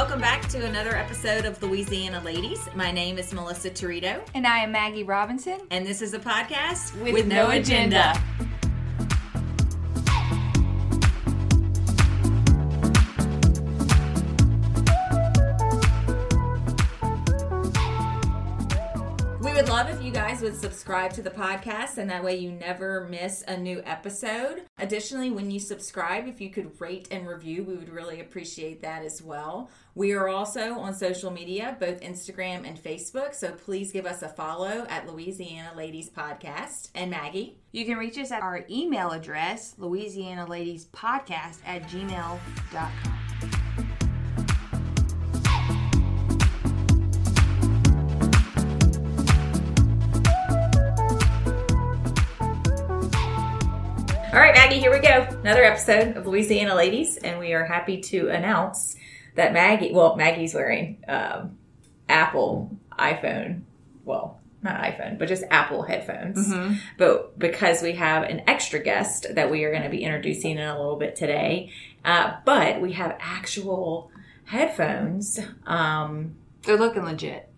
welcome back to another episode of Louisiana Ladies. My name is Melissa Torito, And I am Maggie Robinson. and this is a podcast With no agenda. We would subscribe to the podcast, and that way you never miss a new episode. Additionally, when you subscribe, if you could rate and review, we would really appreciate that as well. We are also on social media, both Instagram and Facebook, so please give us a follow at Louisiana Ladies Podcast. And Maggie? You can reach us at our email address, Louisiana Ladies Podcast at gmail.com. All right, Maggie, here we go. Another episode of Louisiana Ladies, and we are happy to announce that Maggie, well, Maggie's wearing um, Apple iPhone, well, not iPhone, but just Apple headphones. But because we have an extra guest that we are going to be introducing in a little bit today, uh, but we have actual headphones. Um, They're looking legit.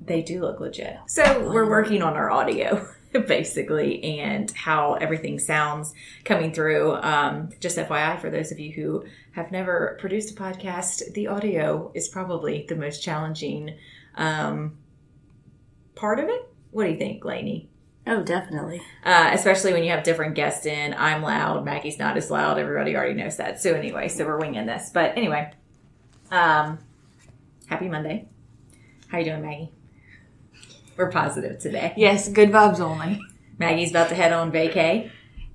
they do look legit. So we're working on our audio basically and how everything sounds coming through. Um, just FYI, for those of you who have never produced a podcast, the audio is probably the most challenging um, part of it. What do you think, Lainey? Oh, definitely. Uh, especially when you have different guests in. I'm loud. Maggie's not as loud. Everybody already knows that. So anyway, so we're winging this. But anyway, um, happy Monday. How you doing, Maggie? We're positive today. Yes, good vibes only. Maggie's about to head on vacay,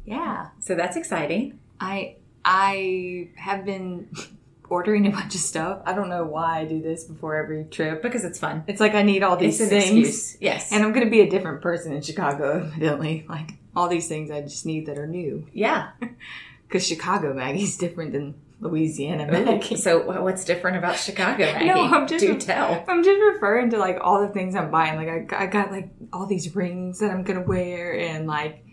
Yeah. so that's exciting. I I have been ordering a bunch of stuff. I don't know why I do this before every trip. Because it's fun. It's like I need all these things. excuse. Yes. And I'm going to be a different person in Chicago, evidently. Like, all these things I just need that are new. yeah. Because Chicago Maggie's different than Louisiana Maggie. so what's different about Chicago, Maggie? No, I'm just- Do tell. I'm just referring to like all the things I'm buying. Like I, I got like all these rings that I'm gonna wear and like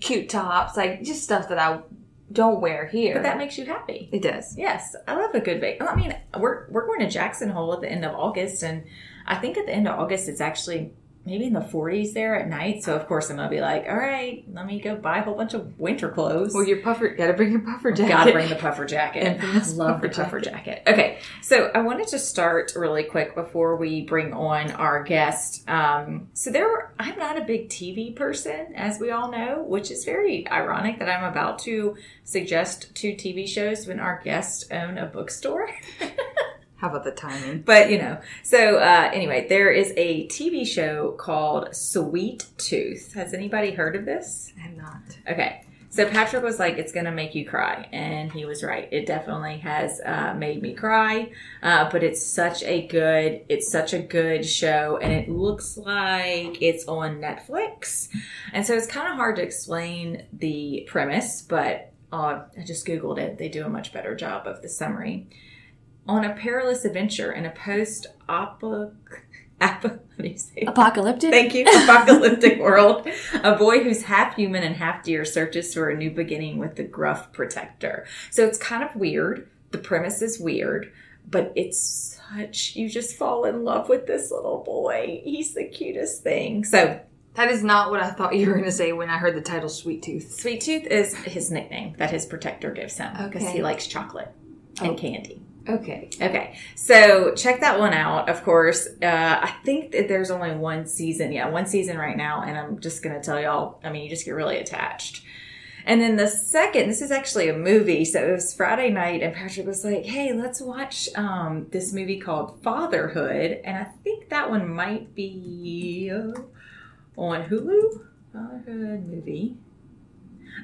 cute tops, like just stuff that I don't wear here. But that makes you happy. it does. Yes, I love a good vac. I mean, we're we're going to Jackson Hole at the end of August, and I think at the end of August it's actually maybe in the 40s there at night. So of course I'm gonna be like, all right, let me go buy a whole bunch of winter clothes. Well, your puffer, gotta bring your puffer jacket. Gotta bring the puffer jacket. Infamous Love the puffer puffer jacket. Okay, so I wanted to start really quick before we bring on our guest. Um, so there, were, I'm not a big TV person, as we all know, which is very ironic that I'm about to suggest two TV shows when our guests own a bookstore. How about the timing? But you know, so uh, anyway, there is a TV show called Sweet Tooth. Has anybody heard of this? I'm not. Okay. So Patrick was like, it's going to make you cry. And he was right. It definitely has uh, made me cry. Uh, but it's such a good, it's such a good show. And it looks like it's on Netflix. And so it's kind of hard to explain the premise, but uh, I just Googled it. They do a much better job of the summary. On a perilous adventure in a post apoc Apa, how do you say that? Apocalyptic? Thank you. Apocalyptic world. A boy who's half human and half deer searches for a new beginning with the gruff protector. So it's kind of weird. The premise is weird, but it's such, you just fall in love with this little boy. He's the cutest thing. So That is not what I thought you were gonna say when I heard the title Sweet Tooth. Sweet Tooth is his nickname that his protector gives him because Okay. he likes chocolate and Oh. candy. Okay. Okay, so check that one out. Of course, uh, I think that there's only one season. Yeah, one season right now, and I'm just gonna tell y'all. I mean, you just get really attached. And then the second, this is actually a movie. So it was Friday night, and Patrick was like, "Hey, let's watch um, this movie called Fatherhood," and I think that one might be uh, on Hulu. Fatherhood movie.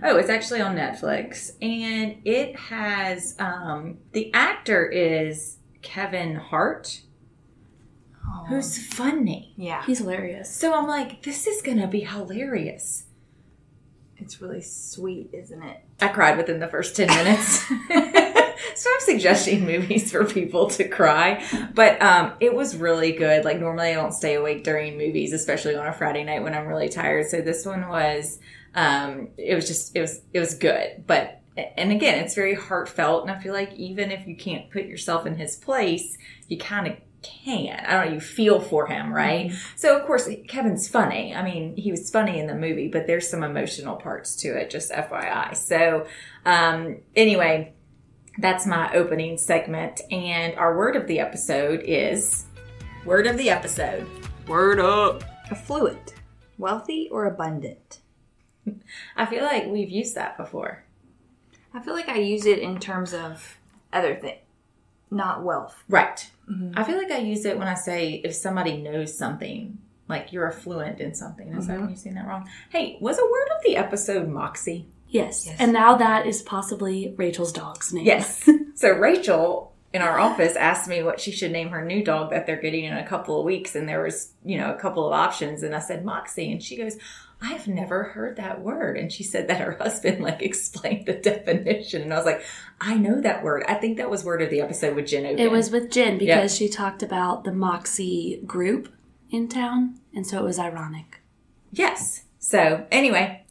Oh, it's actually on Netflix, and it has um, the actor is Kevin Hart, who's funny. yeah, He's hilarious. So I'm like, this is gonna be hilarious. it's really sweet, isn't it? I cried within the first ten minutes. so I'm suggesting movies for people to cry, but um, it was really good. Like normally I don't stay awake during movies, especially on a Friday night when I'm really tired. So this one was, um, it was just it was it was good, but and again, it's very heartfelt. And I feel like even if you can't put yourself in his place, you kind of can. I don't know, you feel for him, right? Mm-hmm. So, of course, Kevin's funny. I mean, he was funny in the movie, but there's some emotional parts to it, just FYI. So, um, anyway, that's my opening segment. And our word of the episode is word of the episode. Word up. Affluent, wealthy, or abundant. I feel like we've used that before. I feel like I use it in terms of other things, not wealth. Right. Mm-hmm. I feel like I use it when I say if somebody knows something, like you're affluent in something. Is mm-hmm. that you saying that wrong? Hey, was a word of the episode Moxie? Yes. yes. And now that is possibly Rachel's dog's name. Yes. so Rachel in our office asked me what she should name her new dog that they're getting in a couple of weeks and there was, you know, a couple of options and I said Moxie and she goes, I've never heard that word. And she said that her husband like explained the definition. And I was like, I know that word. I think that was word of the episode with Jen. It was with Jen because yep. she talked about the Moxie group in town. And so it was ironic. Yes. So anyway,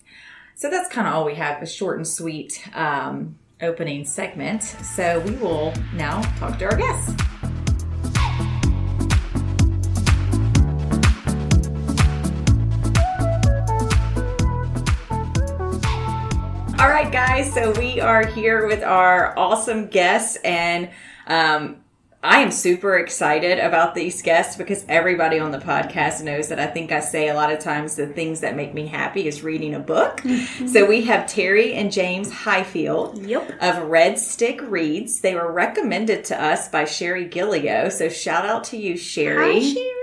so that's kind of all we have, a short and sweet um, opening segment. So we will now talk to our guests. All right, guys. So we are here with our awesome guests, and um, I am super excited about these guests because everybody on the podcast knows that I think I say a lot of times the things that make me happy is reading a book. Mm-hmm. So we have Tere and James Hyfield yep. of Red Stick Reads. They were recommended to us by Sherry Gillio. So shout out to you, Sherry. Hi, Sherry.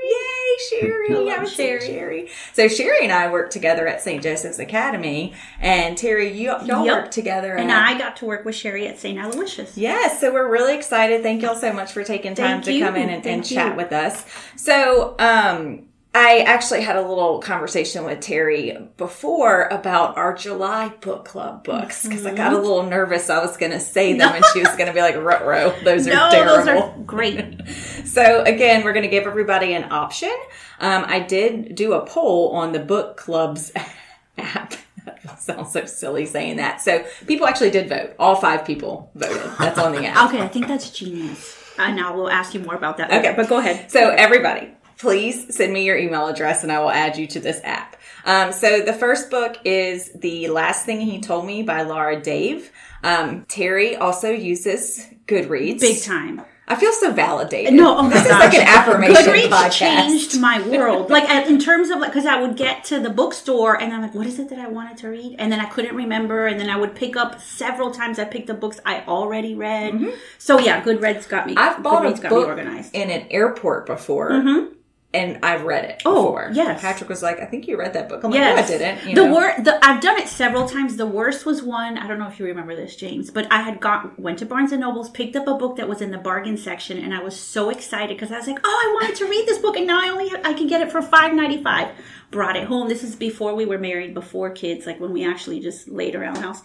Sherry. I'm Sherry. Sherry. So Sherry and I worked together at St. Joseph's Academy, and Tere, you y'all yep. worked together, and I got to work with Sherry at St. Aloysius. Yes, so we're really excited. Thank y'all so much for taking time Thank to you. come in and, and chat with us. So, um, I actually had a little conversation with Tere before about our July book club books because mm-hmm. I got a little nervous. I was going to say them and she was going to be like, row, those are no, terrible. Those are great. so again, we're going to give everybody an option. Um, I did do a poll on the book club's app. That sounds so silly saying that. So people actually did vote. All five people voted. That's on the app. okay, I think that's genius. And now we'll ask you more about that. Okay, but go ahead. So everybody, please send me your email address and I will add you to this app. Um, so the first book is The Last Thing He Told Me by Laura Dave. Um, Tere also uses Goodreads. Big time. I feel so validated. No, oh this is like an affirmation Goodreads podcast. changed my world. like in terms of like, because I would get to the bookstore and I'm like, what is it that I wanted to read? And then I couldn't remember, and then I would pick up several times. I picked up books I already read. Mm-hmm. So yeah, Goodreads got me. I've bought Goodreads a book in an airport before. Mm-hmm and I've read it oh, before. Yes. Patrick was like, I think you read that book. I'm yes. like, no, I didn't. You the worst, I've done it several times. The worst was one, I don't know if you remember this, James, but I had got, went to Barnes and Nobles, picked up a book that was in the bargain section, and I was so excited because I was like, oh, I wanted to read this book, and now I only, have, I can get it for five ninety five. Brought it home. This is before we were married, before kids, like when we actually just laid around the house.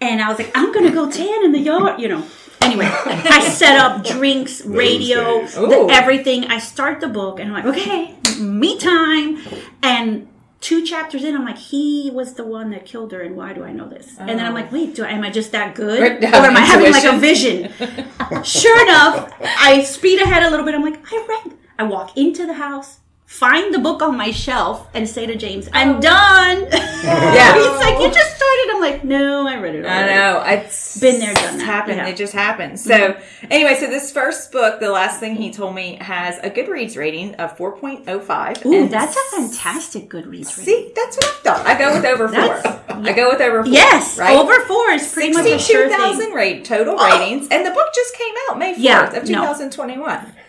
And I was like, I'm gonna go tan in the yard, you know. Anyway, I set up drinks, radio, the, everything. I start the book and I'm like, okay, me time. And two chapters in, I'm like, he was the one that killed her, and why do I know this? Oh. And then I'm like, wait, do I, am I just that good, or am I having like a vision? sure enough, I speed ahead a little bit. I'm like, I read. I walk into the house find the book on my shelf and say to James, "I'm oh. done." yeah, he's like, "You just started." I'm like, "No, I read it." Already. I know it's been there, done that. Happened. Yeah. It just happened. So mm-hmm. anyway, so this first book, the last thing he told me, has a Goodreads rating of 4.05. Ooh, that's a fantastic Goodreads rating. See, that's what I thought. I go with over four. I go with over four. Yes, right? over four is pretty much a sure thing. rate total oh. ratings, and the book just came out May 4th yeah, of 2021. No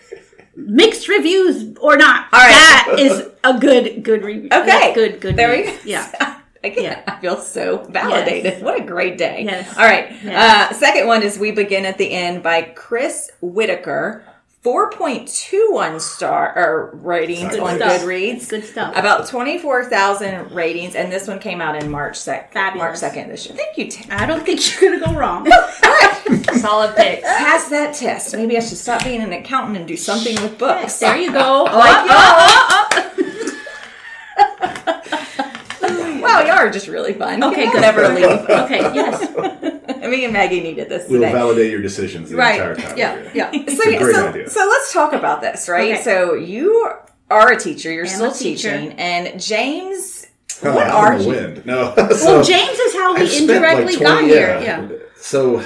mixed reviews or not. All right. That is a good good review. Okay. good good. There we go. Yeah. Again, yeah. I feel so validated. Yes. What a great day. Yes. All right. Yes. Uh, second one is We Begin at the End by Chris Whitaker. 4.21 star or ratings on stuff. Goodreads. Good stuff. About 24,000 ratings, and this one came out in March 2nd. March 2nd this year. Thank you, Tim. I don't think you're going to go wrong. Solid pick. Pass that test. Maybe I should stop being an accountant and do something with books. There you go. like, oh, oh, oh. oh. wow, y'all are just really fun. Okay, good. Never leave. Okay, yes. me and Maggie needed this We'll today. validate your decisions the right. entire time. Yeah. we're here. Yeah. It's So, a great so, idea. so let's talk about this, right? Okay. So you are a teacher. You're Am still a teacher. teaching, and James. Oh, What out are the you? wind. No. Well, James is how we I've like, indirectly 20 got here. Yeah. So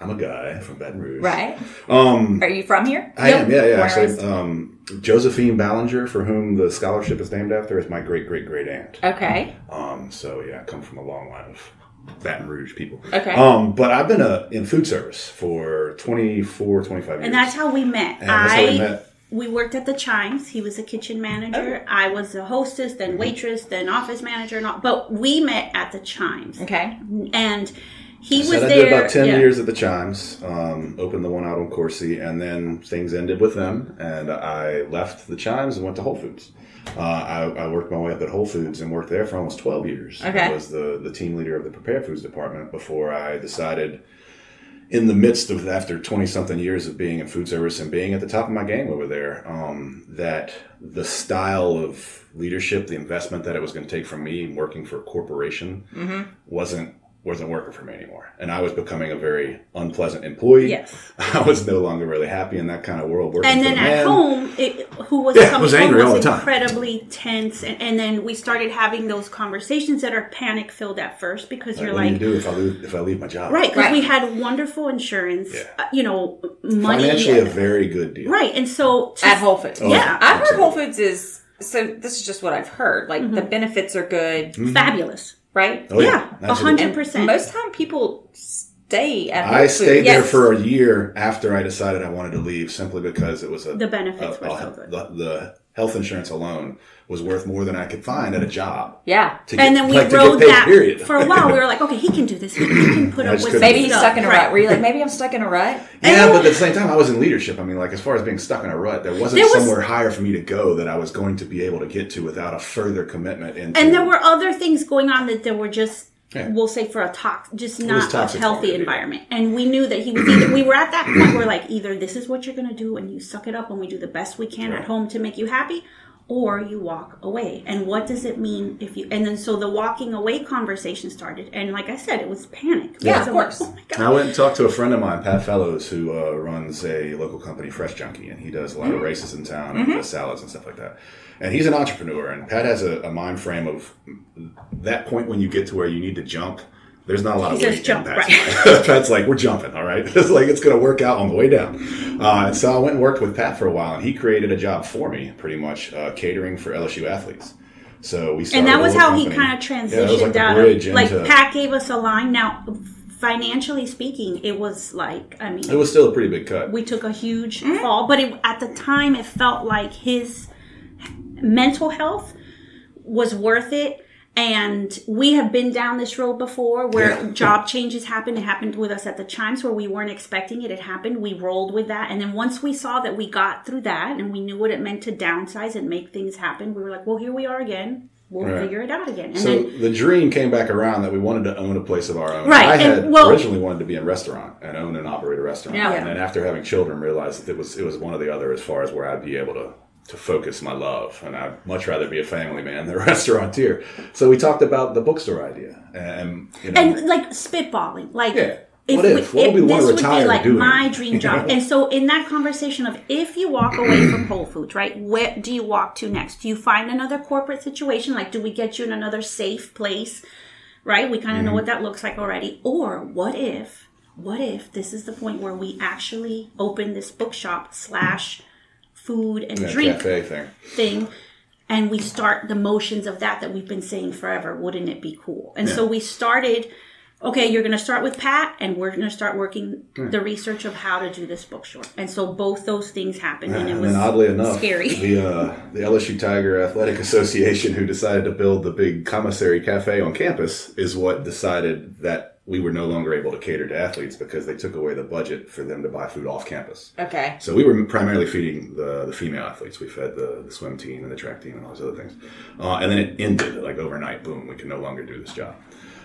I'm a guy from Baton Rouge. Right. Um, Are you from here? I am, yeah, yeah. Where Actually, um, Josephine Ballinger, for whom the scholarship is named after, is my great great great aunt. Okay. Um, so yeah, I come from a long line of Baton Rouge people. Okay. Um, but I've been uh in food service for 24, 25 years. And that's how we met. And that's how I we met. we worked at the Chimes. He was a kitchen manager. I was a hostess, then waitress, then office manager, and all. But we met at the Chimes, Okay. and he was Said I there. did about 10 yeah. years at the Chimes, um, opened the one out on Coursey, and then things ended with them, and I left the Chimes and went to Whole Foods. Uh, I, I worked my way up at Whole Foods and worked there for almost 12 years. Okay. I was the, the team leader of the prepared foods department before I decided, in the midst of after 20 something years of being in food service and being at the top of my game over there, um, that the style of leadership, the investment that it was going to take from me working for a corporation Mm-hmm. wasn't wasn't working for me anymore. And I was becoming a very unpleasant employee. Yes. I was no longer really happy in that kind of world working And for then the at man. home, it, who was Yeah, coming was home angry all was the time. incredibly tense, and, and then we started having those conversations that are panic filled at first because Like, you're what do you like, do if I leave, if I leave my job? right? Because Right. we had wonderful insurance, Yeah. uh, you know, money, Financially, a very good deal. right? And so to- At Whole Foods. Oh, Yeah. I've heard absolutely. Whole Foods is. So this is just what I've heard. Like the benefits are good, fabulous. Right? Oh, Yeah, a hundred And percent. Most time people stay at. Whole I Foods. stayed there for a year after I decided I wanted to leave, simply because it was a The benefits a- were a- so good. The, the health insurance alone was worth more than I could find at a job. Yeah. To get, and then we like, rode paid, that period. for a while. We were like, okay, he can do this. He, he can put up with Maybe he's stuck in a rut. Were you like, maybe I'm stuck in a rut? Yeah, but at the same time, I was in leadership. I mean, like as far as being stuck in a rut, there wasn't There was- somewhere higher for me to go that I was going to be able to get to without a further commitment. Into, And there were other things going on that there were just, Yeah. we'll say, for a tox, just was not a healthy environment. And we knew that he was either. we were at that point where like either this is what you're going to do and you suck it up and we do the best we can at home to make you happy, or you walk away. And what does it mean if you? And then so the walking away conversation started. And like I said, it was panic. Yeah, of I'm like, course. oh my god. I went and talked to a friend of mine, Pat Fellows, who uh, runs a local company, Fresh Junkie, and he does a lot Mm-hmm. of races in town and does salads and stuff like that. And he's an entrepreneur, and Pat has a, a mind frame of that point when you get to where you need to jump. There's not a lot He of weight jump, Pat's right. Pat's like, we're jumping, all right? It's like it's going to work out on the way down. Uh, and so I went and worked with Pat for a while, and he created a job for me, pretty much uh, catering for LSU athletes. So we started and that was how he kind of transitioned Yeah, like out of like Pat gave us a line. Now, financially speaking, it was like I mean, It was still a pretty big cut. we took a huge fall, but it, at the time, it felt like his mental health was worth it. And we have been down this road before where Yeah. job changes happened. It happened with us at the Chimes where we weren't expecting it. It happened. We rolled with that. And then once we saw that we got through that and we knew what it meant to downsize and make things happen, we were like, well, here we are again. We'll Right. figure it out again. And So then the dream came back around that we wanted to own a place of our own. Right, I and, had well- originally wanted to be in a restaurant and own and operate a restaurant. Yeah. And then after having children, realized that it was it was one or the other as far as where I'd be able to to focus my love. And I'd much rather be a family man than a restaurateur. So we talked about the bookstore idea, and you know, and like spitballing, like Yeah. What if? What would we this would be like doing? my dream job. and so in that conversation of if you walk away from Whole Foods, right? Where do you walk to next? Do you find another corporate situation? Like, do we get you in another safe place? Right? We kind of Mm-hmm. know what that looks like already. Or what if? What if this is the point where we actually open this bookshop slash food and that drink thing. thing and we start the motions of that that we've been saying forever. Wouldn't it be cool? And so we started okay you're going to start with pat and we're going to start working the research of how to do this bookstore and so both those things happened and it And was then oddly enough, scary. the uh, the LSU Tiger Athletic Association, who decided to build the big commissary cafe on campus, is what decided that we were no longer able to cater to athletes because they took away the budget for them to buy food off campus. Okay. So we were primarily feeding the, the female athletes. We fed the, the swim team and the track team and all those other things. Uh, and then it ended like overnight. Boom, we can no longer do this job.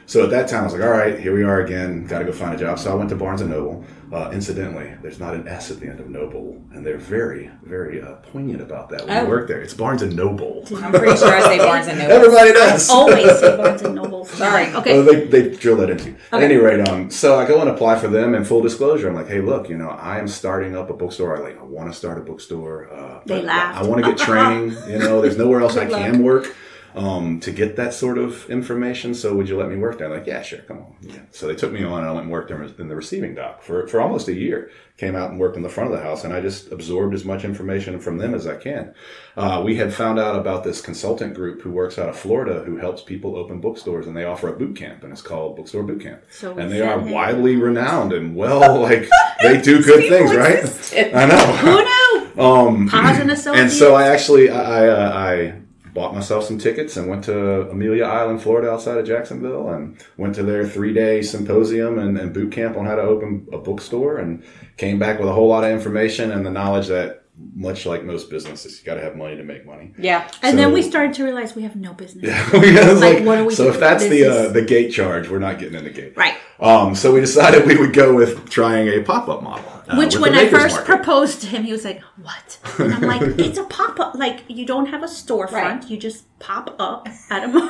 So at that time, I was like, all right, here we are again. Got to go find a job. So I went to Barnes and Noble. Uh, incidentally, there's not an S at the end of Noble, and they're very, very uh, poignant about that when Oh. you work there. It's Barnes and Noble. I'm pretty sure I say Barnes and Noble. Everybody does. Always say Barnes and Noble. Sorry. Okay. Well, they, they drill that into you. At any rate, um, so I go and apply for them. And full disclosure, I'm like, hey, look, you know, I am starting up a bookstore. I like, I want to start a bookstore. Uh, They but laughed. I want to get training. You know, there's nowhere else I can work um, to get that sort of information. So would you let me work there? I'm like, yeah, sure, come on. Yeah. So they took me on, and I went and worked in the receiving dock for for almost a year. Came out and worked in the front of the house, and I just absorbed as much information from them as I can. Uh, we had found out about this consultant group who works out of Florida who helps people open bookstores, and they offer a boot camp, and it's called Bookstore Boot Camp. So and they are him- widely renowned and well, like they do good things, right? I know. Who knew? Um, and so I actually I I, uh, I bought myself some tickets and went to Amelia Island, Florida, outside of Jacksonville, and went to their three day symposium and, and boot camp on how to open a bookstore, and came back with a whole lot of information and the knowledge that much like most businesses, you got to have money to make money. Yeah. And then we started to realize we have no business. Yeah, it's Like, what do we so if that's the uh, the gate charge, we're not getting in the gate. Right. Um, so we decided we would go with trying a pop up model. Uh, Which, when I first Market. proposed to him, he was like, "What?" And I'm like, "It's a pop up. Like you don't have a storefront. Right. You just pop up at a mar-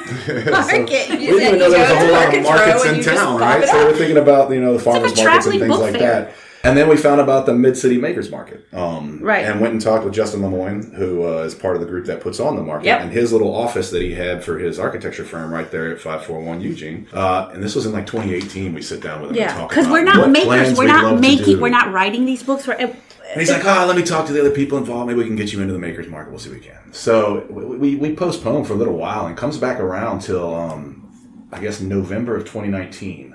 market. We didn't even know there was a whole lot of Markets Row markets and in town, right? So we're thinking about you know the farmers like markets and things like fair. that. And then we found about the Mid City Makers Market, um, Right. And went and talked with Justin Lemoyne, who uh, is part of the group that puts on the market, Yep. and his little office that he had for his architecture firm right there at five four one Eugene. Uh, and this was in like 2018. We sit down with him and Yeah, because we're not makers. We're not making. We're not writing these books. We're, And he's like, oh, let me talk to the other people involved. Maybe we can get you into the makers market. We'll see what we can. So we, we, we postponed for a little while and comes back around till, um, I guess, November of 2019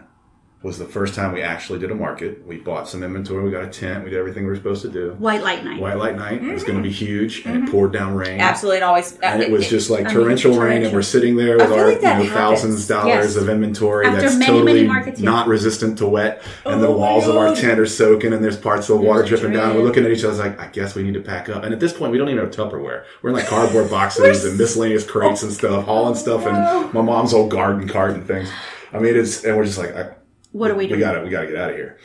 was the first time we actually did a market. We bought some inventory. We got a tent. We did everything we were supposed to do. White Light Night. White Light Night It was going to be Mm-hmm. huge and it poured down rain. Absolutely, and always. And it was just like I mean, torrential rain, and we're sitting there with our like you know, thousands of dollars Yes. of inventory After that's many, totally many not resistant to wet, and the Oh my walls of our tent are soaking, and there's parts of the water dripping down. We're looking at each other like, I guess we need to pack up. And at this point, we don't even have Tupperware. We're in like cardboard boxes and miscellaneous crates and stuff, hauling stuff, and my mom's old garden cart and things. I mean, it's and we're just like, I, What are we do? we got to we got to get out of here.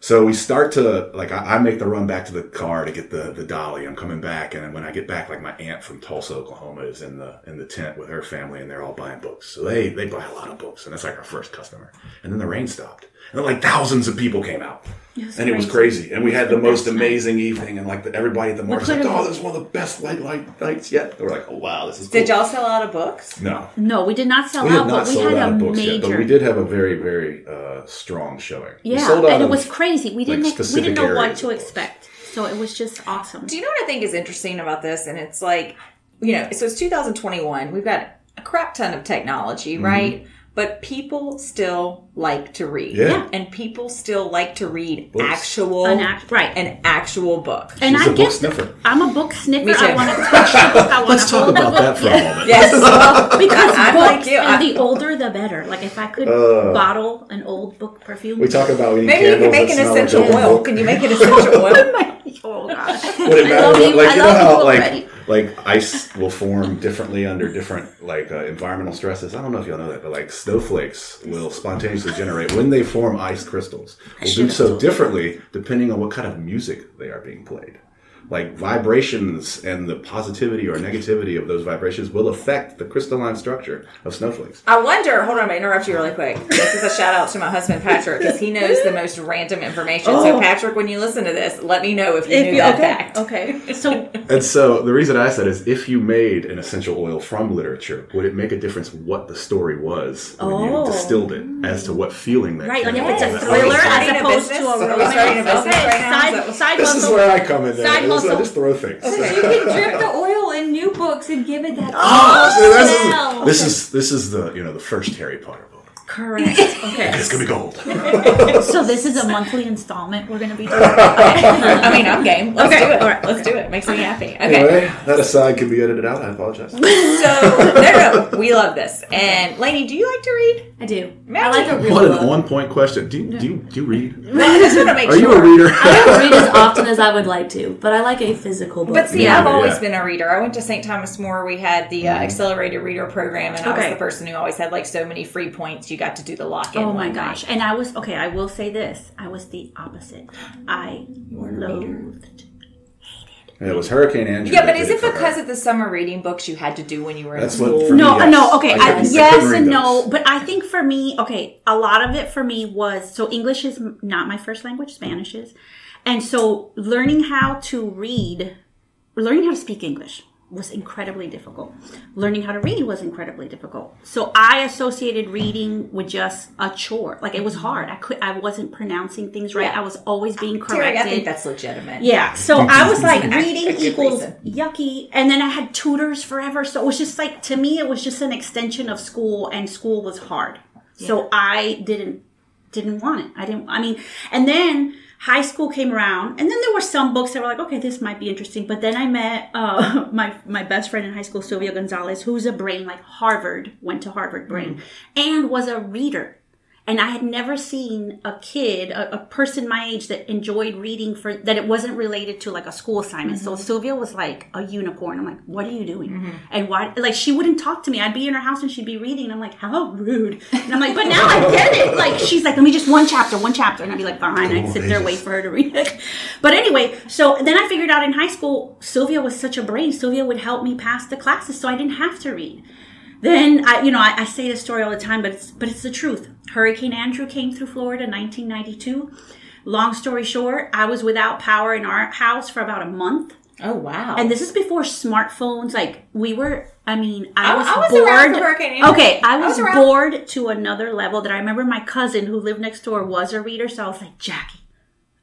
So we start to like I, I make the run back to the car to get the the dolly. I'm coming back, and when I get back, like my aunt from Tulsa, Oklahoma, is in the in the tent with her family, and they're all buying books. So they they buy a lot of books, and that's like our first customer. And then the rain stopped, and then like thousands of people came out, was and it was crazy. crazy. And we had the the most best night. amazing evening, and like the, everybody at the market was like, "Oh, this is one of the best light light nights yet." And we're like, "Oh wow, this is." Did cool." y'all sell out of books? No, No, we did not sell we out, had not but we sold had out a of books major. yet, but we did have a very very uh, strong showing. Yeah, sold out and it was crazy. We didn't. like, we didn't know what to expect, so it was just awesome. Do you know what I think is interesting about this? And it's like, you know, so it's 2021. We've got a crap ton of technology, right? But people still like to read. Yeah. And people still like to read Books. actual An act, right. an actual book. and She's I a book get. sniffer. I'm a book sniffer. Me too. I want to touch the book. I want Let's to talk about that book. for a moment. Yes. well, Because I'm books, like you. and I- the older the better. Like if I could Uh. bottle an old book perfume. We talk about we need Maybe you can make an smell like essential oil. book. Can you make an essential oil? oh god. Would it I matter love what- you. like I you know love how you like already. Like ice will form differently under different like uh, environmental stresses. I don't know if y'all know that, but like snowflakes will spontaneously generate when they form ice crystals. Will do so differently depending on what kind of music they are being played. Like vibrations and the positivity or negativity of those vibrations will affect the crystalline structure of snowflakes. I wonder. Hold on, I'm gonna interrupt you really quick. This is a shout out to my husband Patrick because he knows the most random information. So Oh. Patrick, when you listen to this, let me know if you If knew you, that okay. fact. Okay. So And so the reason I said is if you made an essential oil from literature, would it make a difference what the story was when Oh. you distilled it as to what feeling that right, like if it's out a of that? thriller starting as a opposed business? to a Are we romance. starting a business Okay, right now? side, Is that- side This is hustle. where I come in there. Side This- I hustle. just throw things. You can drip the oil in new books and give it that. Ah, oh, so this, is, this is this is the you know the first Harry Potter book. Correct. Okay. It's gonna be gold. So this is a monthly installment we're gonna be doing. I mean, I'm game. Let's Okay, do it. all right, Let's do it. Makes me happy. Okay. Anyway, that aside can be edited out. I apologize. So no, no, no, we love this. And Lainey, do you like to read? I do. May I I like take- a real What an on-point question. Do you, do you, do you read? Well, I just want to make Are you a reader? I don't read as often as I would like to, but I like a physical book. But see, Yeah, I've always yeah. been a reader. I went to St. Thomas More. We had the uh, accelerated reader program, and I was the person who always had like so many free points. You got to do the lock in. Oh my gosh. And I was okay, I will say this. I was the opposite. I loathed. And it was Hurricane Andrew. Yeah, but is it for her. because of the summer reading books you had to do when you were That's in what school? Uh, no, yes. no, okay. I I, yes and no, but I think for me, okay, a lot of it for me was so English is not my first language, Spanish is. And so learning how to read, learning how to speak English was incredibly difficult. Learning how to read was incredibly difficult. So I associated reading with just a chore. Like it was hard. I could I wasn't pronouncing things right. Yeah. I was always being Tere, corrected. I think that's legitimate. Yeah, so I was like A- a reading equals reason. yucky, and then I had tutors forever. So it was just like to me, it was just an extension of school, and school was hard. So I didn't didn't want it. I didn't. I mean, and then high school came around, and then there were some books that were like, okay, this might be interesting. But then I met uh, my my best friend in high school, Sylvia Gonzalez, who's a brain like Harvard, went to Harvard Brain, and was a reader. And I had never seen a kid, a, a person my age that enjoyed reading for that it wasn't related to like a school assignment. So Sylvia was like a unicorn. I'm like, what are you doing? And why? Like she wouldn't talk to me. I'd be in her house and she'd be reading. And I'm like, how rude. And I'm like, but now I get it. Like she's like, let me just one chapter, one chapter, and I'd be like, fine. I'd sit there wait for her to read it. But anyway, so then I figured out in high school, Sylvia was such a brain. Sylvia would help me pass the classes, so I didn't have to read then I, you know, I, I say this story all the time, but it's but it's the truth. Hurricane Andrew came through Florida in 1992. Long story short, I was without power in our house for about a month, Oh wow. and this is before smartphones. Like we were, I mean, I I- was, I was bored. Hurricane Andrew. Okay, I I was, was bored to another level. That I remember my cousin who lived next door was a reader, so I was like, Jackie.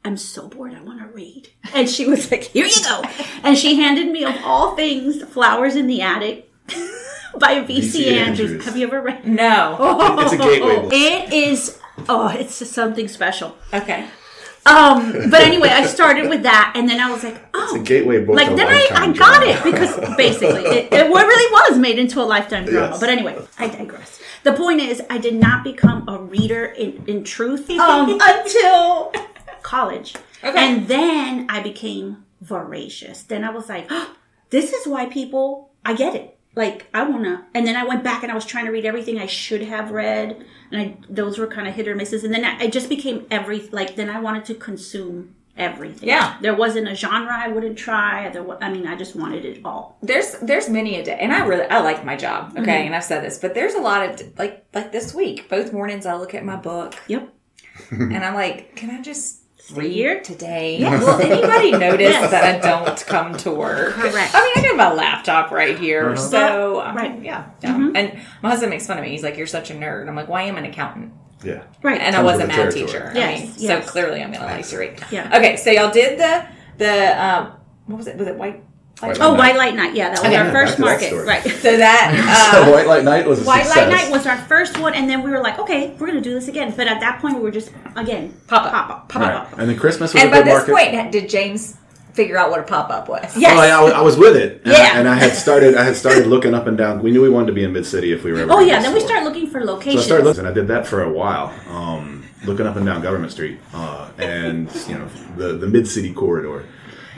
I'm so bored. I want to read. And she was like, "Here you go." And she handed me, of all things, "Flowers in the Attic" by V.C. V.C. Andrews. Andrews. Have you ever read? no. It's a gateway book. It is. Oh, it's just something special. Okay. Um, but anyway, I started with that, and then I was like, oh, It's a oh, gateway book. like then I, I got drama. it because basically it, it really was made into a lifetime drama. Yes. But anyway, I digress. The point is, I did not become a reader in, in truth Um, until college. Okay. And then I became voracious. Then I was like, oh, this is why people, I get it. Like, I want to. And then I went back and I was trying to read everything I should have read. And I, those were kind of hit or misses. And then I, it just became every, like, then I wanted to consume everything. Yeah. There wasn't a genre I wouldn't try. There, I mean, I just wanted it all. there's there's many a day, and I really I like my job. Okay, Mm-hmm. and I've said this, but there's a lot of like like this week. Both mornings I look at my book, Yep. and I'm like, can I just read here? today? Will anybody notice Yes. that I don't come to work? Correct. I mean, I got my laptop right here, so I mean, um, Right. yeah, yeah. Mm-hmm. And my husband makes fun of me. He's like, "You're such a nerd." I'm like, "Why "Well, I am an accountant." Yeah. Right. and I was a math territory. teacher. I Yes, mean, yes. so clearly I'm gonna like to read. Yeah. Okay, so y'all did the the um, what was it? Was it white? White Oh, Light White Light Night. Yeah, that was Okay. our Yeah, first back to that market. Right. So that uh, So White Light Night was a White success. Light Night was our first one, and then we were like, okay, we're gonna do this again. But at that point, we were just again Pop up. pop up, pop Right. up. And then Christmas was and a by this point, did James figure out what a pop up was? Yes. Well, I, I was with it, and, Yeah. I, and I had started. I had started looking up and down. We knew we wanted to be in Mid City if we were ever. Oh yeah, be then we store. started looking for So I locations. started looking, I did that for a while, um, looking up and down Government Street, uh, and you know the the Mid City corridor.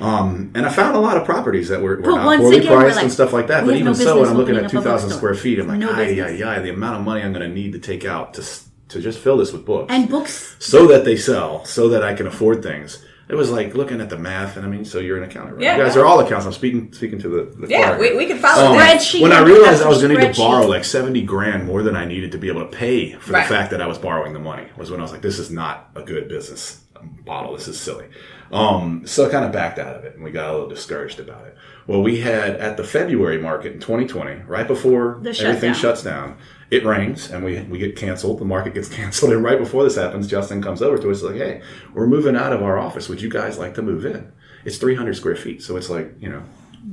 Um, and I found a lot of properties that were, were But not once poorly again, we're priced like, and stuff like that. But have no even so, when I'm looking at 2,000 square feet, I'm like, No ay, business. ay, ay, the amount of money I'm going to need to take out to to just fill this with books, and books. so that they sell, so that I can afford things. It was like looking at the math, and I mean, so you're an accountant, right? Yeah. you guys are all accountants. I'm speaking speaking to the, the Yeah, choir we, we can follow Um, that. Spreadsheet when I realized I was going to need to borrow like 70 grand more than I needed to be able to pay for Right. the fact that I was borrowing the money was when I was like, this is not a good business model. This is silly. Um, so I kind of backed out of it and we got a little discouraged about it. Well, we had at the February market in 2020, right before everything shuts down, it rains and we, we get canceled. The market gets canceled. And right before this happens, Justin comes over to us like, hey, we're moving out of our office. Would you guys like to move in? It's 300 square feet. So it's like, you know,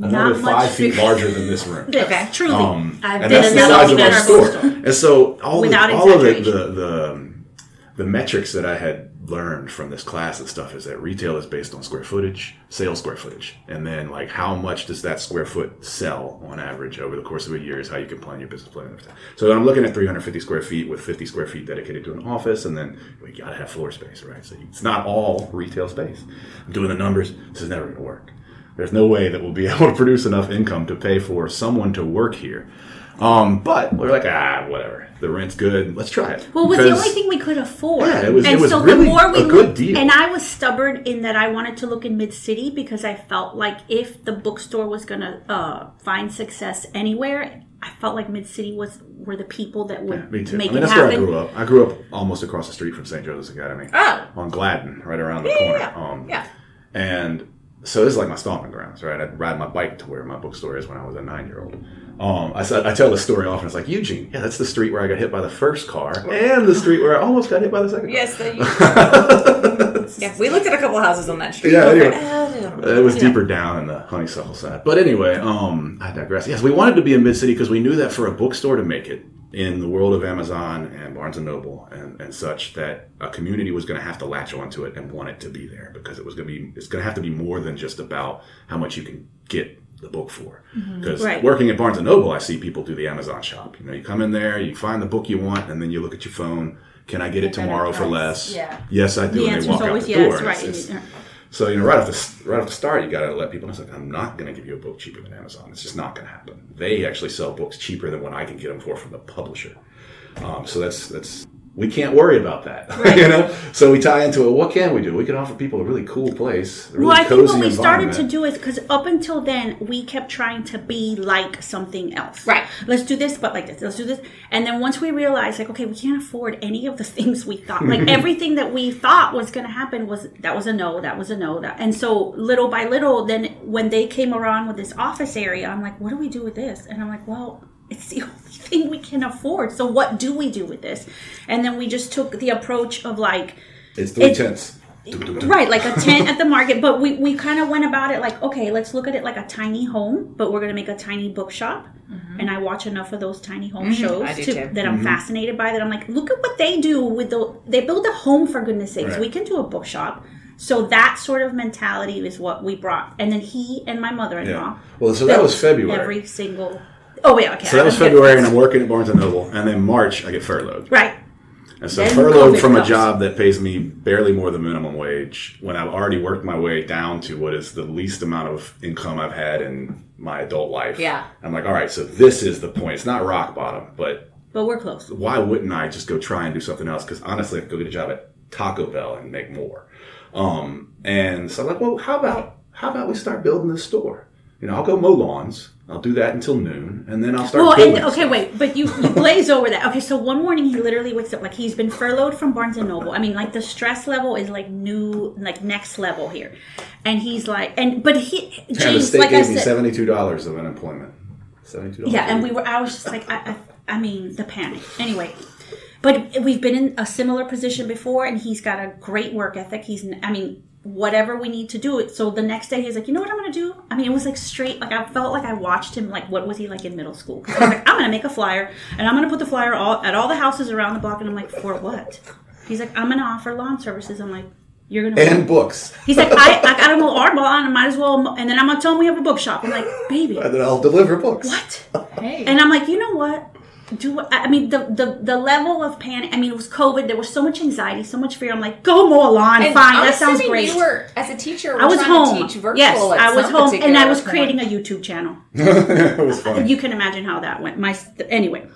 another five feet larger than this room. Okay. truly. Um, I've and been that's in the size of our store. store. And so all, all of the, the, the, the metrics that I had learned from this class and stuff is that retail is based on square footage, sales square footage, and then like how much does that square foot sell on average over the course of a year is how you can plan your business plan. So I'm looking at 350 square feet with 50 square feet dedicated to an office, and then we got to have floor space, right? So it's not all retail space. I'm doing the numbers. This is never to work. There's no way that we'll be able to produce enough income to pay for someone to work here. Um, but we are like, ah, whatever. The rent's good. Let's try it. Well, it was the only thing we could afford. Yeah, it was- and it was so really the more we a good looked, deal. and I was stubborn in that I wanted to look in Mid City because I felt like if the bookstore was gonna uh, find success anywhere, I felt like Mid City was were the people that would Me too. make I mean, it that's where I grew up. I grew up almost across the street from St. Joseph's Academy. Oh. On Gladden, right around the Yeah, corner. yeah, Um, yeah. And so this is like my stomping grounds, right? I'd ride my bike to where my bookstore is when I was a nine year old. Um, I said I tell the story often. It's like Eugene, yeah, that's the street where I got hit by the first car, and the street where I almost got hit by the second. Yes, yeah. We looked at a couple houses on that street. Yeah, anyway. Uh, It was deeper down in the honeysuckle side. But anyway, um, I digress. Yes, we wanted to be in Mid City because we knew that for a bookstore to make it in the world of Amazon and Barnes and Noble and, and such, that a community was going to have to latch onto it and want it to be there because it was going to be it's going to have to be more than just about how much you can get the book for. Because Right. working at Barnes and Noble, I see people do the Amazon shop. You know, you come in there, you find the book you want, and then you look at your phone. Can I get it tomorrow for less? Yeah. Yes, I do. The and they walk out the yes, door. right? It's- it's- so you know, right off the right off the start, you got to let people know. It's like I'm not going to give you a book cheaper than Amazon. It's just not going to happen. They actually sell books cheaper than what I can get them for from the publisher. Um, so that's that's we can't worry about that, you know. So we tie into it. What can we do? We can offer people a really cool place. A really Well, I think what we started to do is because up until then we kept trying to be like something else. Right. Let's do this, but like this. Let's do this, and then once we realized, like, okay, we can't afford any of the things we thought. Like everything that we thought was going to happen was that was a no, that was a no, that. And so little by little, then when they came around with this office area, I'm like, what do we do with this? And I'm like, well. It's the only thing we can afford. So what do we do with this? And then we just took the approach of like, It's three It's- tenths. right like a tent at the market but we, we kind of went about it like okay let's look at it like a tiny home but we're going to make a tiny bookshop mm-hmm. and i watch enough of those tiny home mm-hmm. shows I do to, too. that i'm mm-hmm. fascinated by that i'm like look at what they do with the they build a home for goodness sakes Right. we can do a bookshop so that sort of mentality is what we brought and then he and my mother-in-law Yeah. Well, so that was February. every single oh yeah okay so that was February, and I'm working at Barnes and Noble, and then March I get furloughed. right And so Then furloughed COVID from a job that pays me barely more than minimum wage when I've already worked my way down to what is the least amount of income I've had in my adult life. Yeah. I'm like, all right, so this is the point. It's not rock bottom, but but we're close why wouldn't I just go try and do something else? Because honestly, I could go get a job at Taco Bell and make more. Um, and so I'm like, well, how about how about we start building this store? You know, I'll go mow lawns. I'll do that until noon, and then I'll start. Well, and, okay, stuff. wait, but you, you glaze over that. Okay, so one morning he literally wakes up like he's been furloughed from Barnes and Noble. I mean, like the stress level is like new, like next level here, and he's like, and but he And the state like I gave me seventy-two dollars of unemployment. Seventy-two dollars. yeah, and we were. I was just like, I, I, I mean, the panic. Anyway, but we've been in a similar position before, and he's got a great work ethic. He's, I mean, whatever we need to do it. So the next day, he's like, you know what I'm gonna do? I mean, it was like straight. Like I felt like I watched him. Like what was he like in middle school I was like, I'm gonna make a flyer, and I'm gonna put the flyer all at all the houses around the block. And I'm like, for what? He's like, I'm gonna offer lawn services. I'm like. You're gonna and books. He's like, I, I gotta mow our lawn. I might as well. And then I'm gonna tell him we have a bookshop. I'm like, baby, And then I'll deliver books. what? Hey. And I'm like, you know what? Do I I mean the, the the level of panic? I mean, it was COVID. There was so much anxiety, so much fear. I'm like, go mow a lawn. And Fine, that sounds great. You were as a teacher. I was home. To teach virtual yes, at I was home, and I particular was point. creating a YouTube channel. it was funny. You can imagine how that went. My anyway,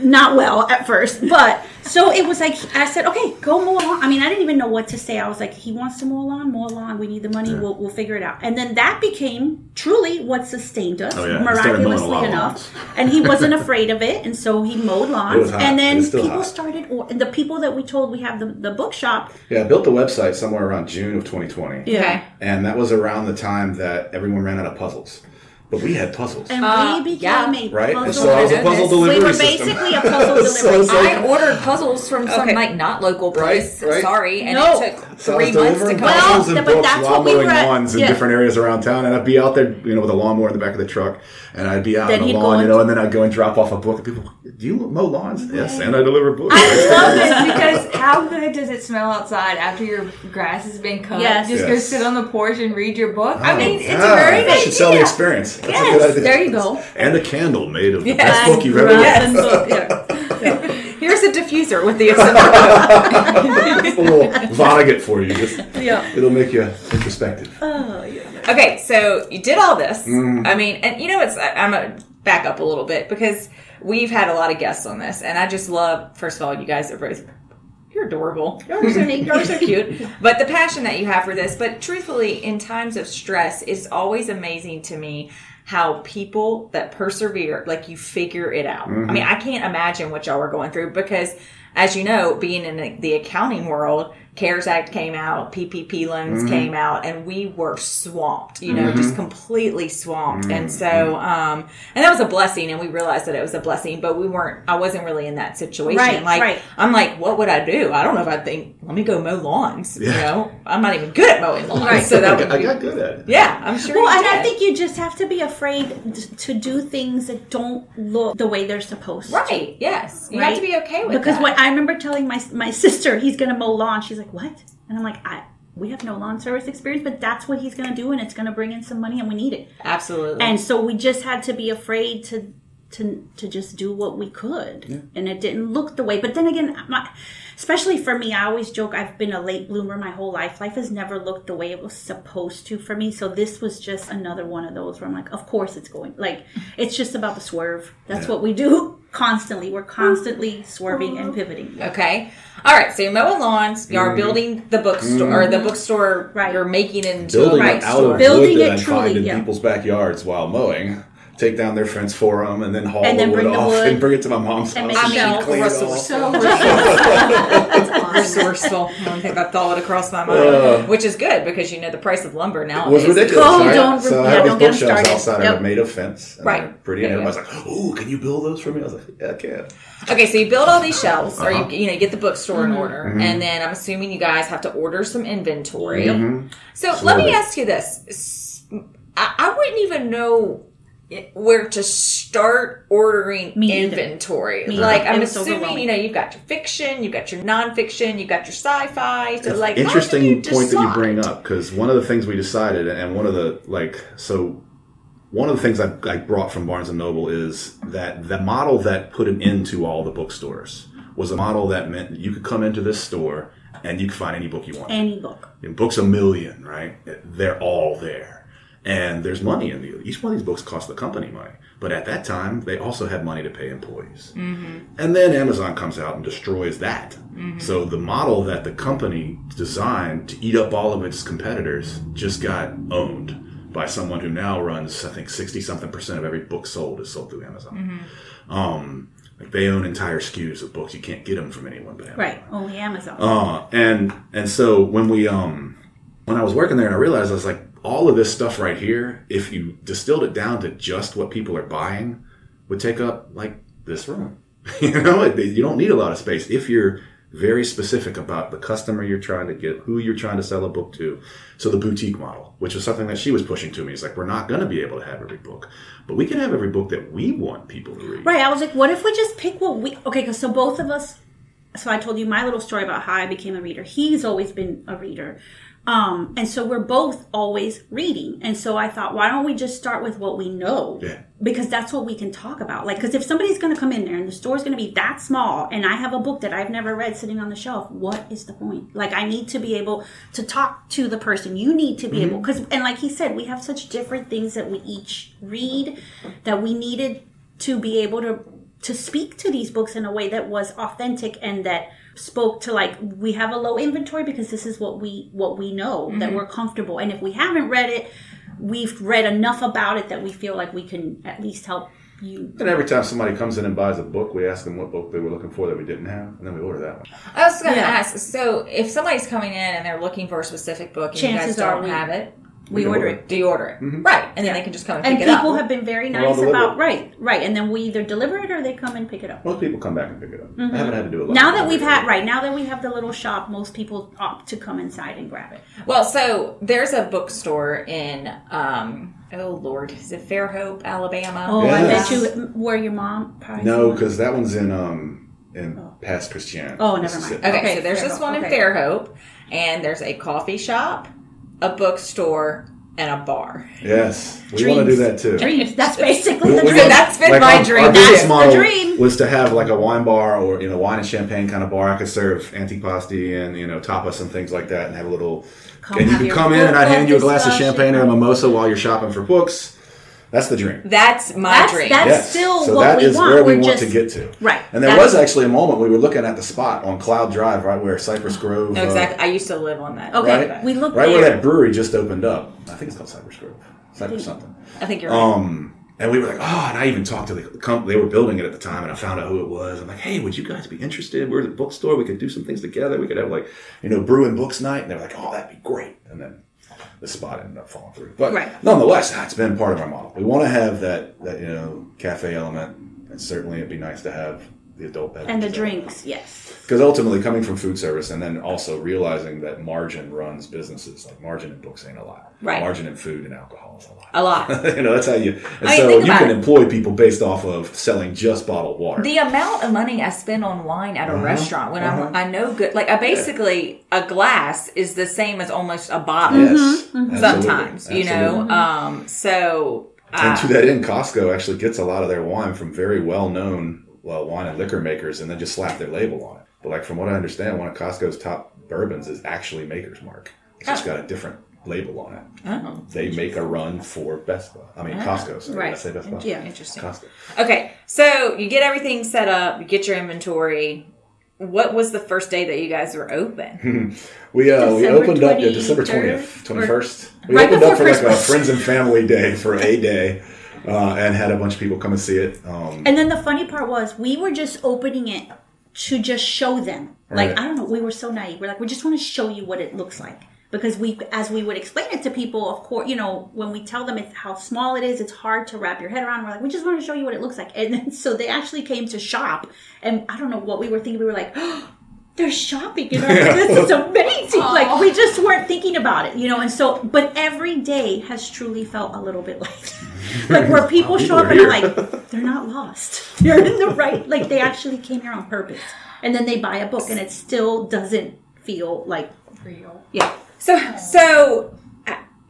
not well at first, but so it was like I said, okay, go mow a lawn. I mean, I didn't even know what to say. I was like, he wants to mow a lawn, mow a lawn. We need the money. We'll, we'll figure it out. And then that became truly what sustained us, Oh, yeah. He started mowing a lot miraculously enough. and he wasn't afraid of it, and so he mowed It lawns. And then people hot. started, or the people that we told we have the, the bookshop. Yeah, I built the website somewhere around June of 2020. Okay. And that was around the time that everyone ran out of puzzles. But we had puzzles. And Uh, we became yeah. a right? And puzzle. so I was a puzzle delivery we were system. basically a puzzle So delivery. it's like- I ordered puzzles from some Okay. like not local Right, place. right. Sorry, and No. it took So three months to delivering come. Well, puzzles and but that's what we mowing were at- lawns in different areas around town. And I'd be out there, you know, with a lawnmower in the back of the truck. And I'd be out Then on the go lawn, you and- know, and then I'd go and drop off a book. And people, do you mow lawns? Yes, and I deliver books. I love this because how good does it smell outside after your grass has been cut? Yes. Just go sit on the porch and read your book. I mean, it's a very I good should sell the experience. That's a Yes, good idea. there you go. And a candle made of the Yes. best book you've ever read. Yes. Here's a diffuser with the assembly. Just a little Vonnegut for you. Just, Yeah. it'll make you introspective. Oh, yeah. Okay, so you did all this. Mm. I mean, and you know, it's I'm a back up a little bit because we've had a lot of guests on this, and I just love. First of all, you guys are both. You're adorable. You're so, you're so cute. But the passion that you have for this. But truthfully, in times of stress, it's always amazing to me how people that persevere, like you figure it out. I mean, mm-hmm. I can't imagine what y'all were going through because, as you know, being in the, the accounting world, CARES Act came out, PPP loans mm-hmm. came out, and we were swamped, you know, just mm-hmm. completely swamped. And mm-hmm. so, um, and that was a blessing, and we realized that it was a blessing, but we weren't, I wasn't really in that situation. Right, like, right. I'm like, what would I do? I don't know if I'd think, let me go mow lawns, you Yeah. know? I'm not even good at mowing lawns. Right. So that would got, I be, got good at it. yeah, I'm sure Well, you and I think you just have to be afraid to do things that don't look the way they're supposed to. Right, yes. You have to be okay with it. because that. what I remember telling my my sister he's going to mow lawns, She's like, "What?" And I'm like, "I we have no lawn service experience, but that's what he's going to do, and it's going to bring in some money, and we need it." Absolutely. And so we just had to be afraid to to to just do what we could, and it didn't look the way. But then again, my, especially for me, I always joke I've been a late bloomer my whole life. Life has never looked the way it was supposed to for me. So this was just another one of those where I'm like, of course it's going. Like it's just about the swerve. That's what we do constantly. We're constantly swerving and uh-huh. pivoting. Okay. All right. So you're mowing lawns. You are mm-hmm. building the bookstore, or the mm-hmm. bookstore. Right. You're making it into Building a it out of bookstore. Building wood it that I truly, find in yeah. people's backyards while mowing. Take down their fence for them, and then haul And the then wood bring the off wood and bring it to my mom's and house. I mean, shelves. clean resourceful. That's resourceful. I don't think that thought would have my mind, Uh. which is good because you know the price of lumber now was ridiculous. Oh, right? don't- so I yeah, have don't these get 'em bookshelves started. outside Yep. that are made of fence. and Right. they're Pretty. And Yeah, everybody's like, "Oh, can you build those for me?" I was like, "Yeah, I can." Okay, so you build all these shelves, or Uh-huh. you you know get the bookstore Mm-hmm. in order, and then I'm assuming you guys have to order some inventory. Mhm. So So let me ask you this: I wouldn't even know it- where to start ordering Me inventory. Me like either. I'm It was assuming you know you've got your fiction, you've got your nonfiction, you've got your sci-fi. So like, interesting you point that you bring up because one of the things we decided and one of the like so one of the things I, I brought from barnes and noble is that the model that put an end to all the bookstores was a model that meant that you could come into this store and you could find any book you want Any book. and books a million right they're all there and there's money in the each one of these books cost the company money but at that time they also had money to pay employees and then amazon comes out and destroys that so the model that the company designed to eat up all of its competitors just got owned by someone who now runs i think 60 something percent of every book sold is sold through amazon um, like they own entire SKUs of books. You can't get them from anyone but Amazon. Right. Only Amazon. Uh, and and so when we um when I was working there and I realized I was like all of this stuff right here, if you distilled it down to just what people are buying, would take up like this room. you know, you don't need a lot of space if you're very specific about the customer you're trying to get, who you're trying to sell a book to. So the boutique model, which was something that she was pushing to me, is like we're not going to be able to have every book, but we can have every book that we want people to read. Right. I was like, what if we just pick what we okay? So both of us. So I told you my little story about how I became a reader. He's always been a reader, um, and so we're both always reading. And so I thought, why don't we just start with what we know? Yeah. Because that's what we can talk about. Like, because if somebody's going to come in there and the store's going to be that small, and I have a book that I've never read sitting on the shelf, what is the point? Like, I need to be able to talk to the person. You need to be able, because, and like he said, we have such different things that we each read that we needed to be able to to speak to these books in a way that was authentic and that spoke to like we have a low inventory because this is what we what we know that mm-hmm. we're comfortable and if we haven't read it we've read enough about it that we feel like we can at least help you And every time somebody comes in and buys a book, we ask them what book they were looking for that we didn't have, and then we order that one. I was going to Yeah. ask. So, if somebody's coming in and they're looking for a specific book and you Chances guys don't are we- have it, we can order order it do you order it? Right, and then they can just come and, and pick it up. people have been very nice about right right and then we either deliver it or they come and pick it up Most people come back and pick it up. I haven't had to do it. Mm-hmm. now that we've had right now that we have the little shop most people opt to come inside and grab it Well, so there's a bookstore in, um, oh Lord, is it Fairhope, Alabama? oh i bet you where your mom probably No, because that one's in um in Pass Christian. Oh, never mind. Okay, Okay, so there's this Fairhope, one in. Fairhope, and there's a coffee shop, a bookstore, and a bar. Yes, we want to do that too. dreams that's basically We- the we dream want- That's been like my our, dream. Our business That's the model dream. was to have like a wine bar or you know wine and champagne kind of bar. I could serve antipasti and you know tapas and things like that, and have a little. Come and you have could come in and I'd hand you a glass of champagne or a mimosa while you're shopping for books. That's the dream. That's my That's- dream. that's- Yes. still so what that we is want. where we We're want just- to get to. Right. And there That's- was actually a moment we were looking at the spot on Cloud Drive, right where Cypress Grove. no, uh, exactly. I used to live on that. Okay, Right. we looked right there. where that brewery just opened up. I think it's called Cypress Grove. Cypress something. I think you're right. Um, and we were like, oh, and I even talked to the company. They were building it at the time, and I found out who it was. I'm like, hey, would you guys be interested? We're the bookstore. We could do some things together. We could have like, you know, brewing books night. And they were like, oh, that'd be great. And then the spot ended up falling through. But Right. nonetheless, it's been part of our model. We want to have that that you know cafe element, and certainly it'd be nice to have the adult beverages and the element. drinks, yes. Because ultimately, coming from food service and then also realizing that margin runs businesses, like margin in books ain't a lot. Right. Margin in food and alcohol is a lot. a lot. you know, that's how you. And I mean, so think you about can it. employ people based off of selling just bottled water. The amount of money I spend on wine at a restaurant when I'm, I know good, like I basically a glass is the same as almost a bottle. yes. Mm-hmm. absolutely. Sometimes, you know. Absolutely. Um, so And uh, to that end, Costco actually gets a lot of their wine from very well known well, wine and liquor makers and then just slap their label on it. But like from what I understand, one of Costco's top bourbons is actually Maker's Mark. It's just got a different label on it. oh, They make a run for Best Buy. I mean Costco. Sorry, Right. I say Best Buy? Yeah. interesting. Costco. Okay, so you get everything set up, you get your inventory. What was the first day that you guys were open? We uh, we opened up yeah, December twentieth, twenty first. We Right opened up for like a friends and family day for a day, uh, and had a bunch of people come and see it. Um, And then the funny part was we were just opening it to just show them. Like Right. I don't know, we were so naive. We're like, we just want to show you what it looks like. Because we, as we would explain it to people, of course, you know, when we tell them it's how small it is, it's hard to wrap your head around. We're like, we just want to show you what it looks like. And then so they actually came to shop, and I don't know what we were thinking. We were like, oh, they're shopping. You know, this is amazing. Like we just weren't thinking about it, you know. And so, but every day has truly felt a little bit like, like where people show up and People are are like, they're not lost. They're in the right. Like they actually came here on purpose, and then they buy a book, and it still doesn't feel like real. Yeah. So, so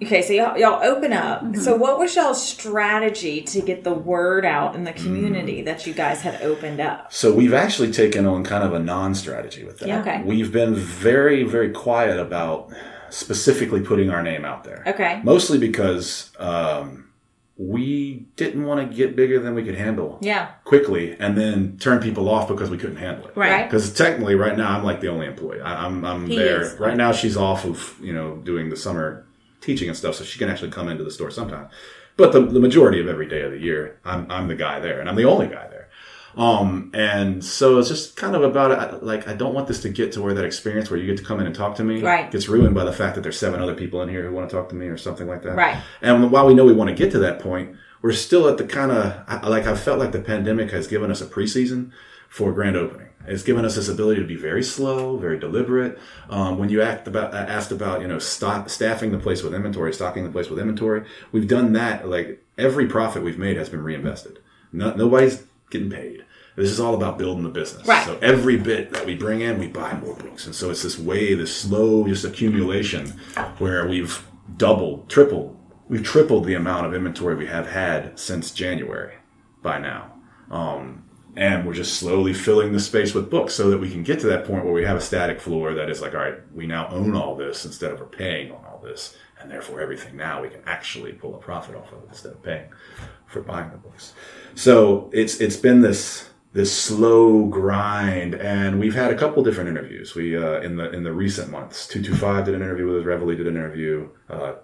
okay, so y'all, y'all open up. Mm-hmm. So, what was y'all's strategy to get the word out in the Mm. community that you guys had opened up? So we've actually taken on kind of a non-strategy with that. Yeah. Okay. We've been very, very quiet about specifically putting our name out there. Okay. Mostly because um, we didn't want to get bigger than we could handle Yeah. quickly, and then turn people off because we couldn't handle it. Right. Because technically, right now, I'm like the only employee. I, I'm I'm He there is. right now. She's off of you know doing the summer teaching and stuff, so she can actually come into the store sometime. But the, the majority of every day of the year, I'm I'm the guy there, and I'm the only guy there. Um, and so it's just kind of about. Like, I don't want this to get to where that experience where you get to come in and talk to me Right. gets ruined by the fact that there's seven other people in here who want to talk to me or something like that. Right. And while we know we want to get to that point, we're still at the kind of like I felt like the pandemic has given us a preseason for grand opening. It's given us this ability to be very slow, very deliberate. Um, when you act about asked about you know stock, staffing the place with inventory, stocking the place with inventory, we've done that. Like every profit we've made has been reinvested. No, nobody's getting paid. This is all about building the business. Right. So every bit that we bring in, we buy more books, and so it's this way, this slow just accumulation, where we've doubled, tripled, we've tripled the amount of inventory we have had since January by now. Um, and we're just slowly filling the space with books so that we can get to that point where we have a static floor that is like, all right, we now own all this instead of we're paying on all this. And therefore, everything now we can actually pull a profit off of it instead of paying for buying the books. So it's it's been this this slow grind, and we've had a couple different interviews. We uh, in the in the recent months, two two five did an interview with us. Did an interview. Uh,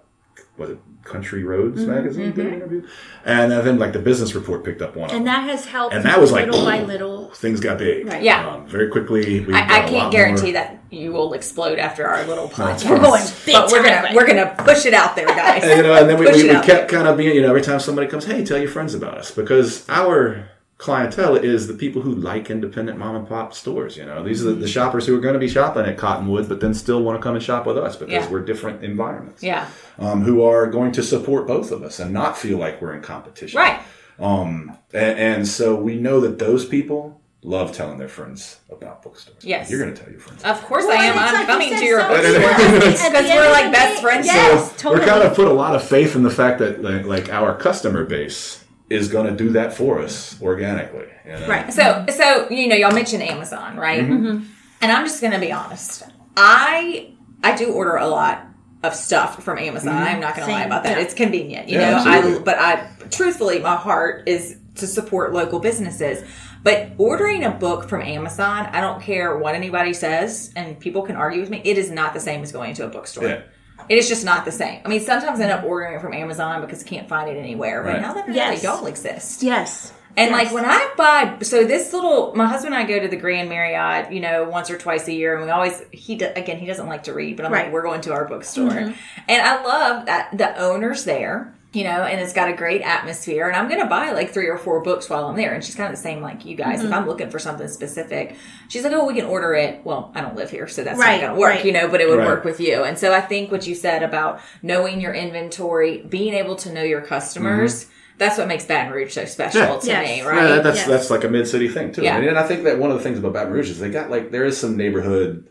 was it Country Roads magazine did an interview, and then like the business report picked up one. And that has helped. And that was like little by little. things got big. Right. Yeah. um, very quickly. We I, got can't guarantee more- that you will explode after our little podcast. We're going big but we're gonna we're gonna push it out there, guys. And, you know, and then we, we, we kept kind of being, you know, every time somebody comes, hey, tell your friends about us. Because our clientele is the people who like independent mom and pop stores. You know, these are the, the shoppers who are going to be shopping at Cottonwood, but then still want to come and shop with us because Yeah. we're different environments. Yeah. Um, who are going to support both of us and not feel like we're in competition. Right. Um, and, and so we know that those people love telling their friends about bookstores. Yes. You're going to tell your friends. Of course Well, I am. I'm like coming to your so bookstore. Because we're like best friends. Yes, So totally. we're kind of put a lot of faith in the fact that like, like our customer base is going to do that for us organically. you know? Right. So, so you know, y'all mentioned Amazon, right? Mm-hmm. And I'm just gonna be honest. I I do order a lot of stuff from Amazon. I'm not gonna lie about that. yeah. It's convenient, you Yeah, know. absolutely. I but I truthfully, my heart is to support local businesses. But ordering a book from Amazon, I don't care what anybody says, and people can argue with me, it is not the same as going to a bookstore. Yeah. It is just not the same. I mean, sometimes I end up ordering it from Amazon because I can't find it anywhere. But Right. now that I know Yes. that y'all exist. Yes. And Yes. like when I buy, so this little, my husband and I go to the Grand Marriott, you know, once or twice a year, and we always he do, again he doesn't like to read, but I'm like we're going to our bookstore, mm-hmm. and I love that the owner's there, you know, and it's got a great atmosphere, and I'm gonna buy like three or four books while I'm there, and she's kind of the same like you guys. If mm-hmm. I'm looking for something specific, she's like, oh, we can order it. Well, I don't live here, so that's Right, not gonna work, right. you know, but it would Right. work with you. And so I think what you said about knowing your inventory, being able to know your customers. Mm-hmm. That's what makes Baton Rouge so special Yeah. to Yes. me, right? Yeah, that's Yes. that's like a mid city thing too. Yeah. And I think that one of the things about Baton Rouge is they got like there is some neighborhood,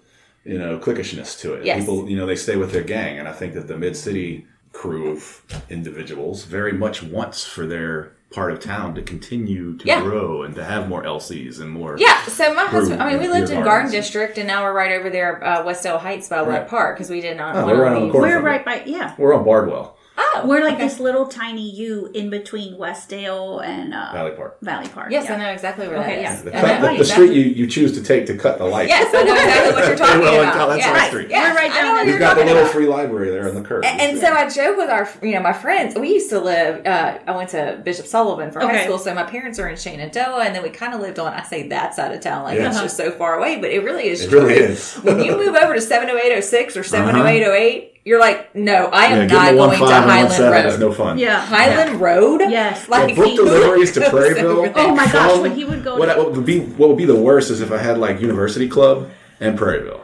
you know, cliquishness to it. Yes. People, you know, they stay with their gang, and I think that the mid city crew of individuals very much wants for their part of town to continue to Yeah. grow and to have more LCs and more. Yeah, so my husband, I mean, we lived in Garden. District, and now we're right over there, uh, Westdale Heights by Webb Right. Park, because we did not Oh, we're right to on the corner. We're right by yeah. We're on Bardwell, Oh, We're like okay. this little tiny U in between Westdale and uh, Valley Park. Valley Park. Yes, yeah. I know exactly where Okay, that yeah. is. The, cut- the, the street you, you choose to take to cut the light. Yes, I know exactly what you're talking Well, about. that's yes, our street. yes, We're right I down know what there. you're You've got the little about. free library there on the curb. And, and so I joke with our, you know, my friends. We used to live. Uh, I went to Bishop Sullivan for high school, so my parents are in Shenandoah, and then we kind of lived on. I say that side of town, like Yeah. it's just so far away, but it really is. It true. really is. when you move over to seven hundred eight oh six or seven hundred eight oh eight, you're like, no, I am yeah, not getting the one going to five and one Highland Road. is no fun. Yeah. Highland Road. Yes. like Yeah, book deliveries to Prairieville. Oh my gosh, From- when he would go what, to what would be what would be the worst is if I had like University Club and Prairieville,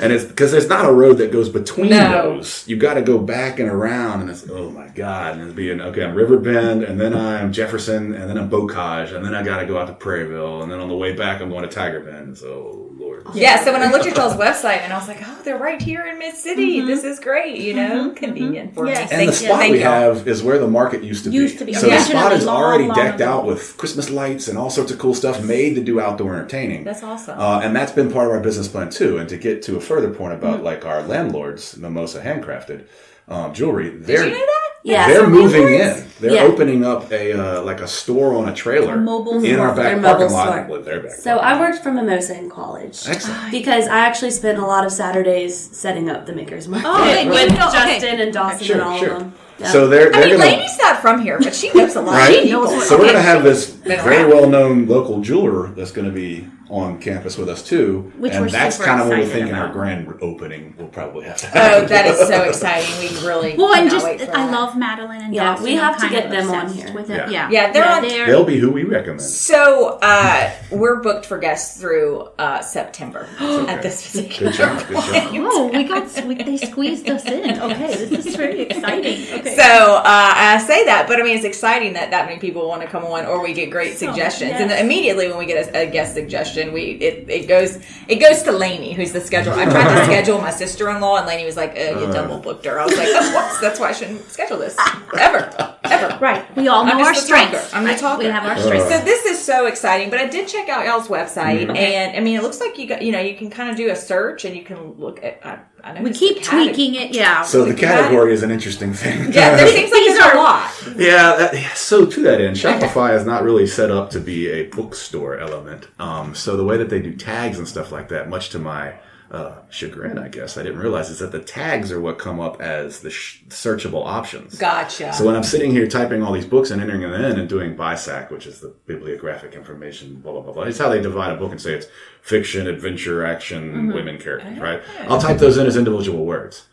and it's because there's not a road that goes between Mm-hmm. No. those. You got to go back and around, and it's oh my god, and it's being okay. I'm River Bend, and then I'm Jefferson, and then I'm Bocage, and then I got to go out to Prairieville, and then on the way back I'm going to Tiger Bend. So Lord, Yeah, so when I looked at y'all's website and I was like, oh, they're right here in Mid City. This is great, you know, convenient for Yes. me. And Thank the you. spot Thank we y'all. have is where the market used to be. Used to be. So the Originally, spot is long, already long decked ago. out with Christmas lights and all sorts of cool stuff made to do outdoor entertaining. That's awesome. Uh, and that's been part of our business plan too. And to get to a further point about Mm-hmm. like our landlords, Mimosa Handcrafted um, jewelry, they're Did you know that? Yeah. they're moving in. They're Yeah. opening up a uh, like a store on a trailer A mobile in our back Their parking lot. store. Well, their back So parking I worked for Mimosa in college. Excellent. Because I actually spent a lot of Saturdays setting up the Makers Market Oh, okay, with good. No, okay. Justin and Dawson Sure, and all sure. of them. Yeah. So they're I they're mean, gonna Lainey's not from here, but she knows a lot Right? of people. So we're going to have this very well known local jeweler that's going to be on campus with us too. Which and we're that's super kind of what we're excited thinking our grand opening will probably have to Oh, that is so exciting. We really Well, and just wait for I that. love Madeline and Yeah, Dawson. we have I'm to get them on here. With it. Yeah. Yeah, Yeah, they're on- They'll be who we recommend. So uh, we're booked for guests through uh, September at this particular Good job. Good job. Oh, we got we, they squeezed us in. Okay, this is very exciting. Okay. So uh, I say that, but I mean it's exciting that that many people want to come on, or we get great suggestions. And immediately when we get a, a guest suggestion, we it, it goes it goes to Lainey, who's the scheduler. I tried to schedule my sister in law, and Lainey was like, uh, "You double booked her." I was like, "Oh, whoops, that's why I shouldn't schedule this ever, ever." right, we all know I'm our just talker. strengths. I'm the Right, talker. We have our strengths. So this is so exciting, but I did check out y'all's website, Mm-hmm. and I mean, it looks like you got you know you can kind of do a search, and you can look at. I, I we keep tweaking it. Yeah. So the We got it. category is an interesting thing. Yeah, there seems like These there's a lot. Yeah, that, so to that end, Shopify is not really set up to be a bookstore element. Um, so the way that they do tags and stuff like that, much to my uh, chagrin, I guess, I didn't realize is that the tags are what come up as the sh- searchable options. Gotcha. So when I'm sitting here typing all these books and entering them in and doing BISAC, which is the bibliographic information, blah blah blah blah, it's how they divide a book and say it's fiction, adventure, action, women characters, right? I'll type those in as individual words.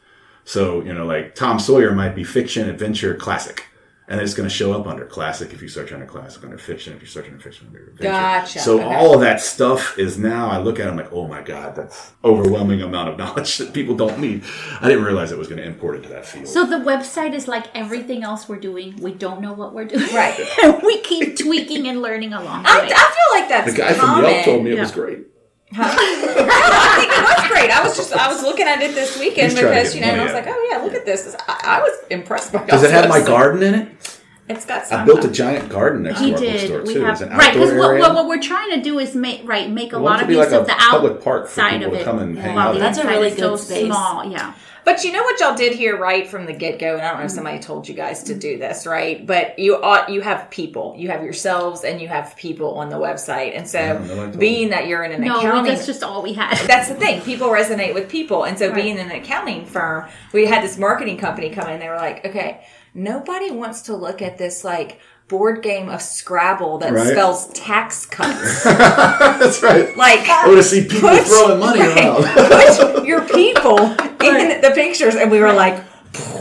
So you know, like Tom Sawyer might be fiction, adventure, classic, and it's going to show up under classic if you search under classic, under fiction if you search under fiction, under adventure. Gotcha. So Okay. all of that stuff is now I look at it, I'm like, oh my god, that's overwhelming amount of knowledge that people don't need. I didn't realize it was going to import into that field. So the website is like everything else we're doing. We don't know what we're doing. Right. we keep tweaking and learning along the I, I feel like that's the guy from. Yelp told me it was great. I think it was great. I was just I was looking at it this weekend He's because you know and I was like, oh yeah, look at this. I, I was impressed by. Does it y'all's have my garden in it? It's got some. I built a giant garden next he to our did. bookstore We too. have It's an right because what, what, what we're trying to do is make right make a lot of be use like of the public park for outside people of to it. come and hang while out the in. That's a really is so good space. small. Yeah. But you know what y'all did here right from the get go, and I don't know if somebody told you guys to do this, right? But you ought you have people, you have yourselves, and you have people on the website, and so Yeah, nobody told being that you're in an No, accounting, that's just all we had. that's the thing. People resonate with people, and so being in an accounting firm, we had this marketing company come in. They were like, okay, nobody wants to look at this like board game of Scrabble that Right. spells tax cuts. That's right. like I want to see people Put- throwing money right. around. put your people in the pictures, and we were like,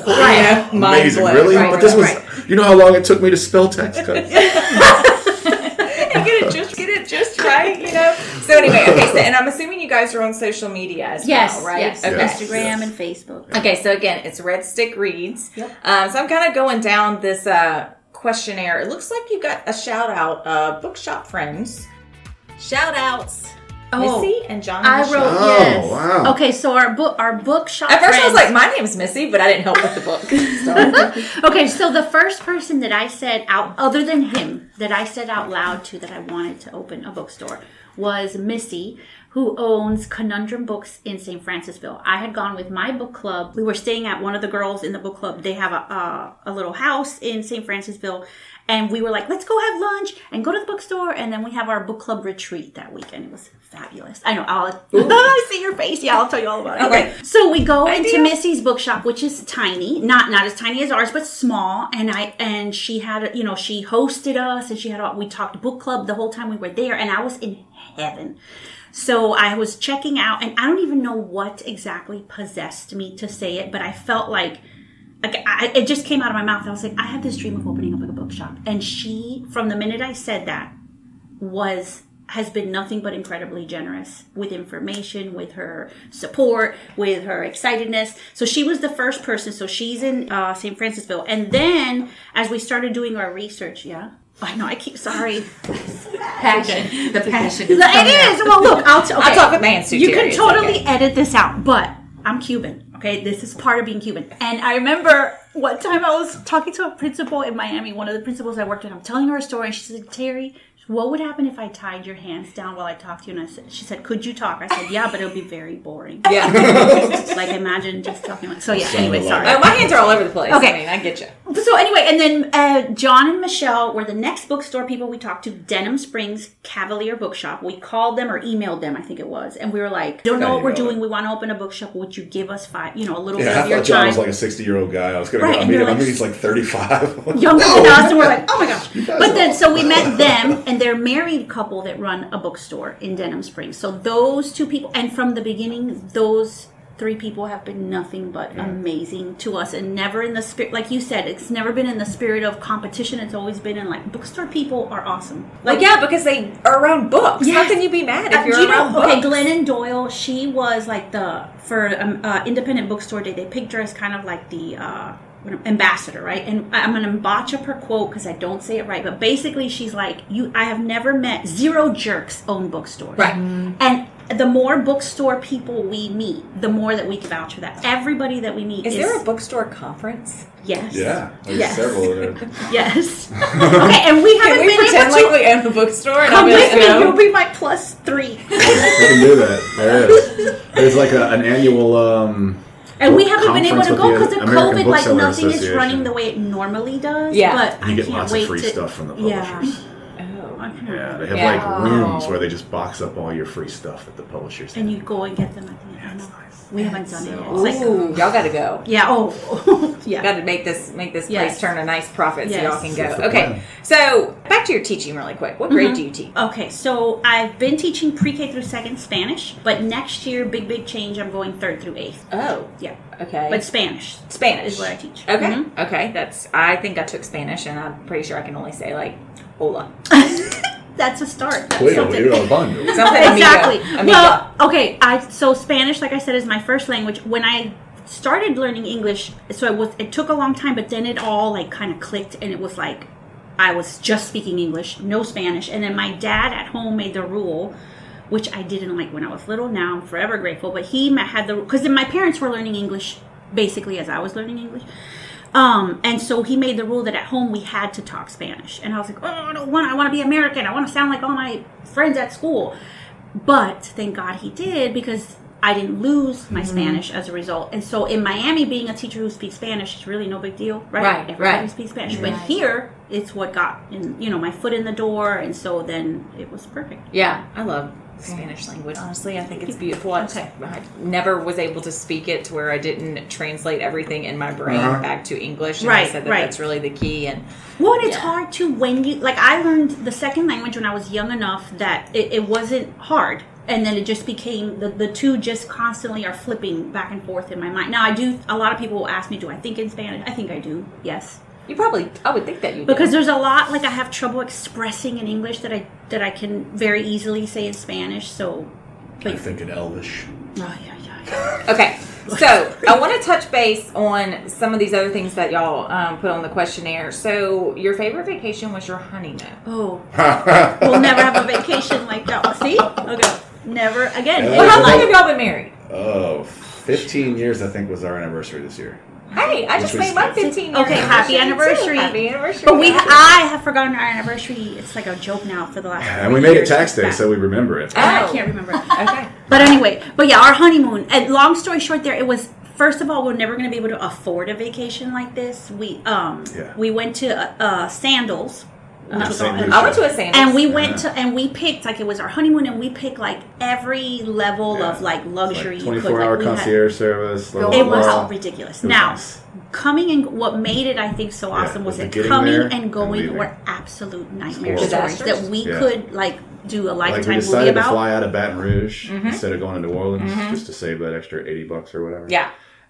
right, mind Amazing, blown. really? Right, but this right, was, right. you know how long it took me to spell tax cuts? get it just get it just right, you know. So anyway, okay. So and I'm assuming you guys are on social media as yes, well, right? yes. Okay. Yes. Instagram Yes. and Facebook. Okay, so again, it's Red Stick Reads. Um, so I'm kind of going down this uh, questionnaire. It looks like you got a shout out, uh, Bookshop Friends. Shout outs, Oh, Missy and John. I wrote Oh, yes. wow. Okay, so our book, our bookshop. At first, I was like, "My name's Missy," but I didn't help with the book. So. Okay, so the first person that I said out, other than him, that I said out loud to that I wanted to open a bookstore was Missy, who owns Conundrum Books in St. Francisville. I had gone with my book club. We were staying at one of the girls in the book club. They have a a, a little house in St. Francisville, and we were like, let's go have lunch and go to the bookstore, and then we have our book club retreat that weekend. It was fabulous. I know. I'll I see your face. Yeah, I'll tell you all about it. Okay. So we go into Missy's bookshop, which is tiny, not not as tiny as ours, but small. And I and she had, you know, she hosted us, and she had. We talked book club the whole time we were there, and I was in heaven. So I was checking out, and I don't even know what exactly possessed me to say it, but I felt like. Like I, it just came out of my mouth. I was like, I have this dream of opening up a bookshop, and she, from the minute I said that, was has been nothing but incredibly generous with information, with her support, with her excitedness. So she was the first person. So she's in uh, St. Francisville, and then as we started doing our research, yeah. I know. I keep sorry. passion, the passion. It is. Well, look, I'll. T- okay. I'll talk with my too. You can totally okay. edit this out, but I'm Cuban. Okay, this is part of being Cuban. And I remember one time I was talking to a principal in Miami, one of the principals I worked with. I'm telling her a story, and she said, "Tere, what would happen if I tied your hands down while I talked to you?" And I said, "She said, could you talk?" I said, "Yeah, but it would be very boring. Yeah. like imagine just talking like so." Yeah. Sounded Anyway, sorry. Oh, my hands are all over the place. Okay. I mean, I get you. So anyway, and then uh, John and Michelle were the next bookstore people we talked to. Denham Springs Cavalier Bookshop. We called them or emailed them, I think it was, and we were like, "Don't know what we're doing. them. We want to open a bookshop. Would you give us five? You know, a little Yeah, bit I of your thought John time." was like a 60 year old guy. I was going Right, to go and meet you're him. I mean, he's like 35. younger than us, and we're like, oh my gosh. But then, so we met them, and they're married couple that run a bookstore in Denham Springs. So those two people, and from the beginning, those three people have been nothing but amazing to us, and never in the spirit, like you said, it's never been in the spirit of competition. It's always been in like bookstore people are awesome. Like, yeah, because they are around books. Yeah. How can you be mad if Uh, you're around know, books? okay, Glennon Doyle, she was like the for um, uh, Independent Bookstore Day. They picked her as kind of like the uh, ambassador, right? And I'm gonna botch up her quote because I don't say it right, but basically she's like, "You, I have never met zero jerks own bookstores, Right. And the more bookstore people we meet, the more that we can vouch for that. Everybody that we meet Is is, there a bookstore conference? yes, yeah, there's Yes. several of them. yes. okay, and we haven't Can we been pretend able like we own a bookstore? And Come I'll be with me. no. You'll be my plus three. We can do that. There is. There's like a, an annual. Um, And we haven't been able to go because of American COVID. Like nothing is running the way it normally does. Yeah. but you I get can't lots wait of free to, stuff from the Yeah. publishers. Oh. Yeah, they have Yeah. like rooms where they just box up all your free stuff that the publishers have. And you go and get them at the end. I know. nice. We haven't done it yet. It's Ooh, like, y'all got to go. yeah. Oh, yeah. Got to make this make this Yes. place turn a nice profit so Yes. y'all can go. Okay, plan. so back to your teaching really quick. What grade do you teach? Okay, so I've been teaching pre-K through second Spanish, but next year, big big change. I'm going third through eighth. Oh, Yeah, okay. but Spanish. Spanish is what I teach. Okay, Mhm. okay. That's I think I took Spanish, and I'm pretty sure I can only say like hola. That's a start. That's Cuido, something. you're a bundle. Exactly. amigo. amigo. Well, okay. I so Spanish, like I said, is my first language. When I started learning English, so it was it took a long time, but then it all like kind of clicked, and it was like I was just speaking English, no Spanish, and then my dad at home made the rule. Which I didn't like when I was little. Now I'm forever grateful. But he had the because then my parents were learning English basically as I was learning English. Um, and so he made the rule that at home we had to talk Spanish. And I was like, oh, I don't want, I want to be American. I want to sound like all my friends at school. But thank God he did because I didn't lose my Spanish as a result. And so in Miami, being a teacher who speaks Spanish is really no big deal, right? Right, Everybody right. speaks Spanish. But here, it's what got in, you know my foot in the door, and so then it was perfect. Yeah, I love Spanish language. Honestly, I think it's beautiful. I, Okay. I never was able to speak it to where I didn't translate everything in my brain Uh-huh. back to English. And Right, I said that right. that's really the key. And Well, and it's Yeah. hard to when you like. I learned the second language when I was young enough that it, it wasn't hard, and then it just became the the two just constantly are flipping back and forth in my mind. Now I do. A lot of people will ask me, "Do I think in Spanish?" I think I do. Yes, you probably, I would think that you do. because there's a lot like I have trouble expressing in English that I that I can very easily say in Spanish. So, I think in Elvish. oh yeah, yeah, yeah. Okay, so I want to touch base on some of these other things that y'all um, put on the questionnaire. So your favorite vacation was your honeymoon. Oh, we'll never have a vacation like that. one. See? Okay, never again. Yeah. Well, how long have y'all been married? Oh, 15 years, I think, was our anniversary this year. Hey, I just made my good. 15 year Okay, happy anniversary. too. Happy anniversary. But we, I have forgotten our anniversary. It's like a joke now for the last. And we made it tax day, Back. so we remember it. I Oh. can't remember. Okay. But anyway, but yeah, our honeymoon. And long story short, there it was. First of all, we're never going to be able to afford a vacation like this. We um Yeah. we went to uh, uh, Sandals, which was St. I went to a sandals. and we went Yeah. to and we picked like it was our honeymoon, and we picked like every level Yeah. of like luxury. Like you could. 24 hour Like, we had- concierge service. blah, It blah, It was blah. ridiculous. It was now, nice. coming and what made it, I think, so Yeah, awesome was the that coming and and going leaving. were absolute nightmare stories that we Yeah. could like do a Like we lifetime movie decided to fly out of Baton Rouge Mm-hmm. instead of going to New Orleans just to save that extra 80 bucks or whatever. Yeah.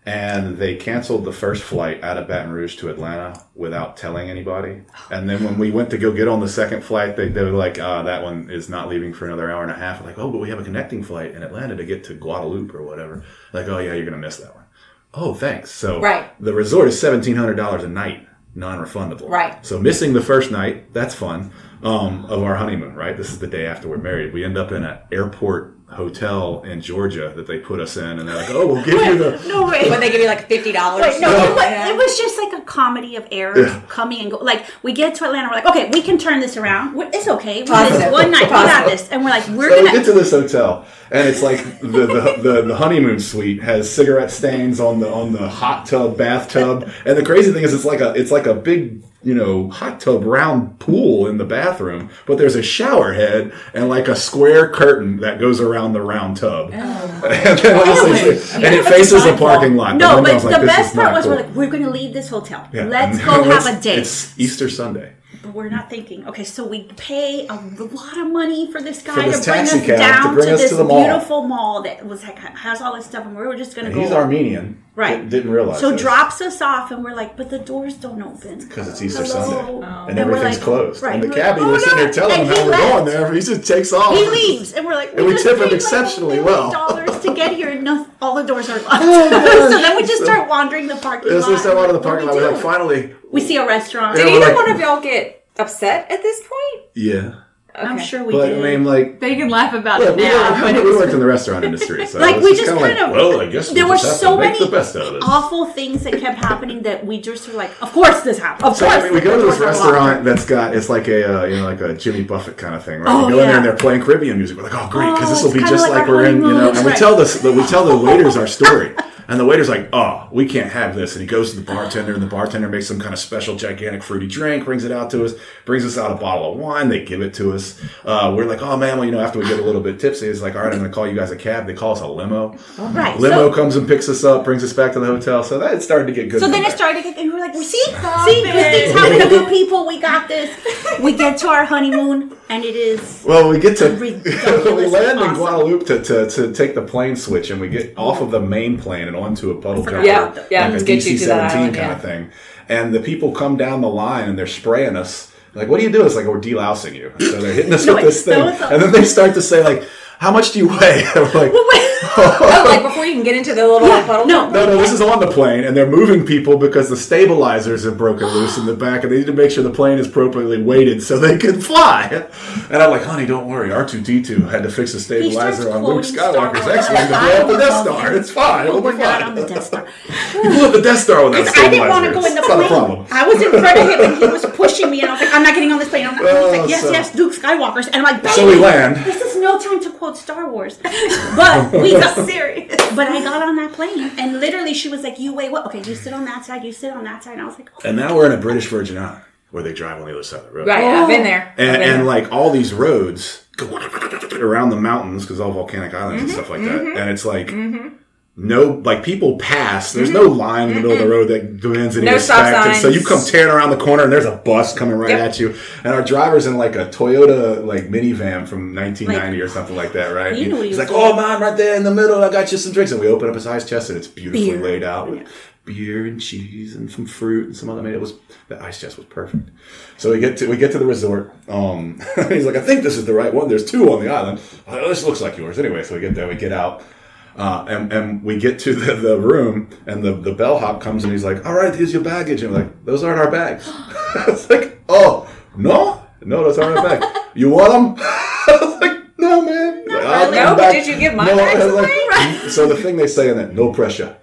And they canceled the first flight out of Baton Rouge to Atlanta without telling anybody. And then when we went to go get on the second flight, they, they were like, uh, that one is not leaving for another hour and a half. like, oh, but we have a connecting flight in Atlanta to get to Guadeloupe or whatever. Like, oh, yeah, you're going to miss that one. Oh, thanks. So Right. the resort is $1,700 a night, non refundable. Right. So missing the first night, that's fun, um, of our honeymoon, right? This is the day after we're married. We end up in an airport hotel in Georgia that they put us in, and they're like, oh, we'll give you the. no way. When they give you like fifty dollars. Wait, no, it, was, it was just like a comedy of errors coming and go. Like we get to Atlanta, we're like, okay, we can turn this around. We're- It's okay. We did this one night, we got this, and we're like, we're So gonna. get to this hotel, and it's like the, the, the, the honeymoon suite has cigarette stains on the on the hot tub bathtub, and the crazy thing is it's like a it's like a big you know hot tub round pool in the bathroom, but there's a shower head and like a square curtain that goes around the round tub, oh. and, then obviously- and it faces a parking lot. no, The but like, the best part was cool. we're like, we're gonna leave this hotel. Yeah. Let's go have a date. It's Easter Sunday. But we're not thinking. Okay, so we pay a lot of money for this guy For this to bring us taxi cab to down bring to us this to the mall. beautiful mall that was has all this stuff, and we were just gonna And go. he's Armenian, Right. Di- Didn't realize. so this. drops us off, and we're like, but the doors don't open. because it's Easter Hello? Sunday and, And everything's like- closed. right. And the We're cabbie like, we're "Oh, sitting no." there telling And him how we're left. going there. He just takes off. He leaves, and we're like, And we just tip him paid, like, exceptionally well. million Dollars to get here, and no, all the doors are locked. Oh, so then we just start wandering the parking Yeah, lot. so we start out of the parking lot. We're like, finally, we see a restaurant. Did we're either like- one of y'all get upset at this point? yeah. I'm sure we But did. I mean, like, They can laugh about look, it we, now, worked, but we worked in the restaurant industry, so Like, it's we just just kinda kind of- well, I guess there we were so many the best of awful things that kept happening that we just were like, of course this happened. Of So course, I mean, we go to this doors are locked. restaurant that's got it's like a uh, you know like a Jimmy Buffett kind of thing, right? Oh, we go in there yeah. and they're playing Caribbean music. We're like, oh great, because Oh, this will be just like like, we're in, you know. And we tell this, we tell the waiters our story, and the waiter's like, oh, we can't have this, and he goes to the bartender, and the bartender makes some kind of special gigantic fruity drink, brings it out to us, brings us out a bottle of wine, they give it to us. Uh, we're like, oh man, well you know, after we get a little bit tipsy, it's like, all right, I'm going to call you guys a cab. They call us a limo. Right. Limo So, comes and picks us up, brings us back to the hotel. So that started to get good. so from then it started to get, and we were like, see, Stop see, it. Christine's having a good people. We got this. We get to our honeymoon, and it is Well, we get to we land in awesome. Guadeloupe to, to, to take the plane switch, and we get off of the main plane and onto a puddle jumper, Yeah, yeah, like a to get you DC to that seventeen kind yeah. of thing. And the people come down the line and they're spraying us. Like, what do you do? It's like we're delousing you. So they're hitting us No, with this thing, that was a- and then they start to say like, "How much do you weigh?" Like, Oh, like before you can get into the little puddle? no. No, no, this is on the plane, and they're moving people because the stabilizers have broken loose in the back, and they need to make sure the plane is appropriately weighted so they can fly. And I'm like, honey, don't worry. R2D2 had to fix the stabilizer on Luke Skywalker's Wars. X-wing to blow up the Death oh, Star. It's fine. It'll Oh be my god, fine. on the Death Star. You blew up the Death Star with that Because I didn't want to go in the It's plane. problem. I was in front of him and he was pushing me, and I was like, "I'm not getting on this plane." I'm not. Was Oh, like, "Yes, so- yes, Luke Skywalker's," and I'm like, So we land. This is no time to quote Star Wars. But we got serious. But I got on that plane, and literally she was like, "You wait, what? Okay, you sit on that side. You sit on that side." And I was like, oh. And now we're in a British Virgin Island where they drive on the other side of the road. Right, I've been there. And, been and there. like all these roads go around the mountains because all volcanic islands and mm-hmm, stuff like that. Mm-hmm. And it's like mm-hmm. No, like people pass. There's no line in the middle of the road that demands any No respect. And so you come tearing around the corner and there's a bus coming right Yep. at you. And our driver's in like a Toyota like minivan from 1990 or something like that, right? Knew He's like, oh man, right there in the middle, I got you some drinks. And we open up his ice chest and it's beautifully Beer. laid out with beer and cheese and some fruit and some other. I mean, it was the ice chest was perfect. So we get to we get to the resort. Um, he's like, I think this is the right one. There's two on the island. Oh, this looks like yours. Anyway, so we get there, we get out. Uh, and, and we get to the, the room, and the, the bellhop comes and he's like, "All right, here's your baggage." And we're like, "Those aren't our bags." it's like, "Oh, no, no, those aren't our bags. You want them?" I was like, "No, man." Like. No, but did you give my No, bags I was like- away? So the thing they say in that, no pressure.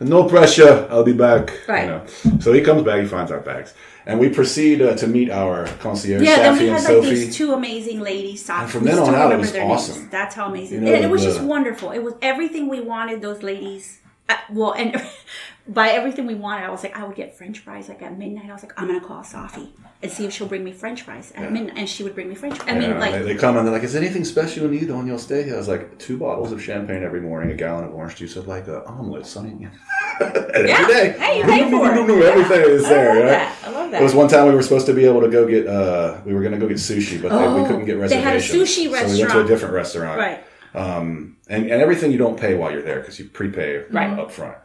No pressure. I'll be back. Right. You know. So he comes back. He finds our bags, and we proceed uh, to meet our concierge, Yeah, then Safi we and had like Sophie. these two amazing ladies. Sophie. And from then on out, it was awesome. Names. That's how amazing. You know, and it was the- just wonderful. It was everything we wanted. Those ladies. Uh, well, and by everything we wanted, I was like, I would get French fries like at midnight. I was like, I'm gonna call Safi and see if she'll bring me French fries at midnight, and she would bring me French fries. I mean, Yeah, like they, they come and they're like, "Is anything special you need on your stay?" here?" I was like, two bottles of champagne every morning, a gallon of orange juice, with like an omelet, sonny. and Yeah. every day, Hey, you for it. Everything is there, I love right? that. I love that. It was one time we were supposed to be able to go get. uh We were to go get sushi, but they, we Oh, couldn't get they had a reservations. sushi So we went to a different restaurant, right. um, and, and everything you don't pay while you're there because you prepay Right. up front.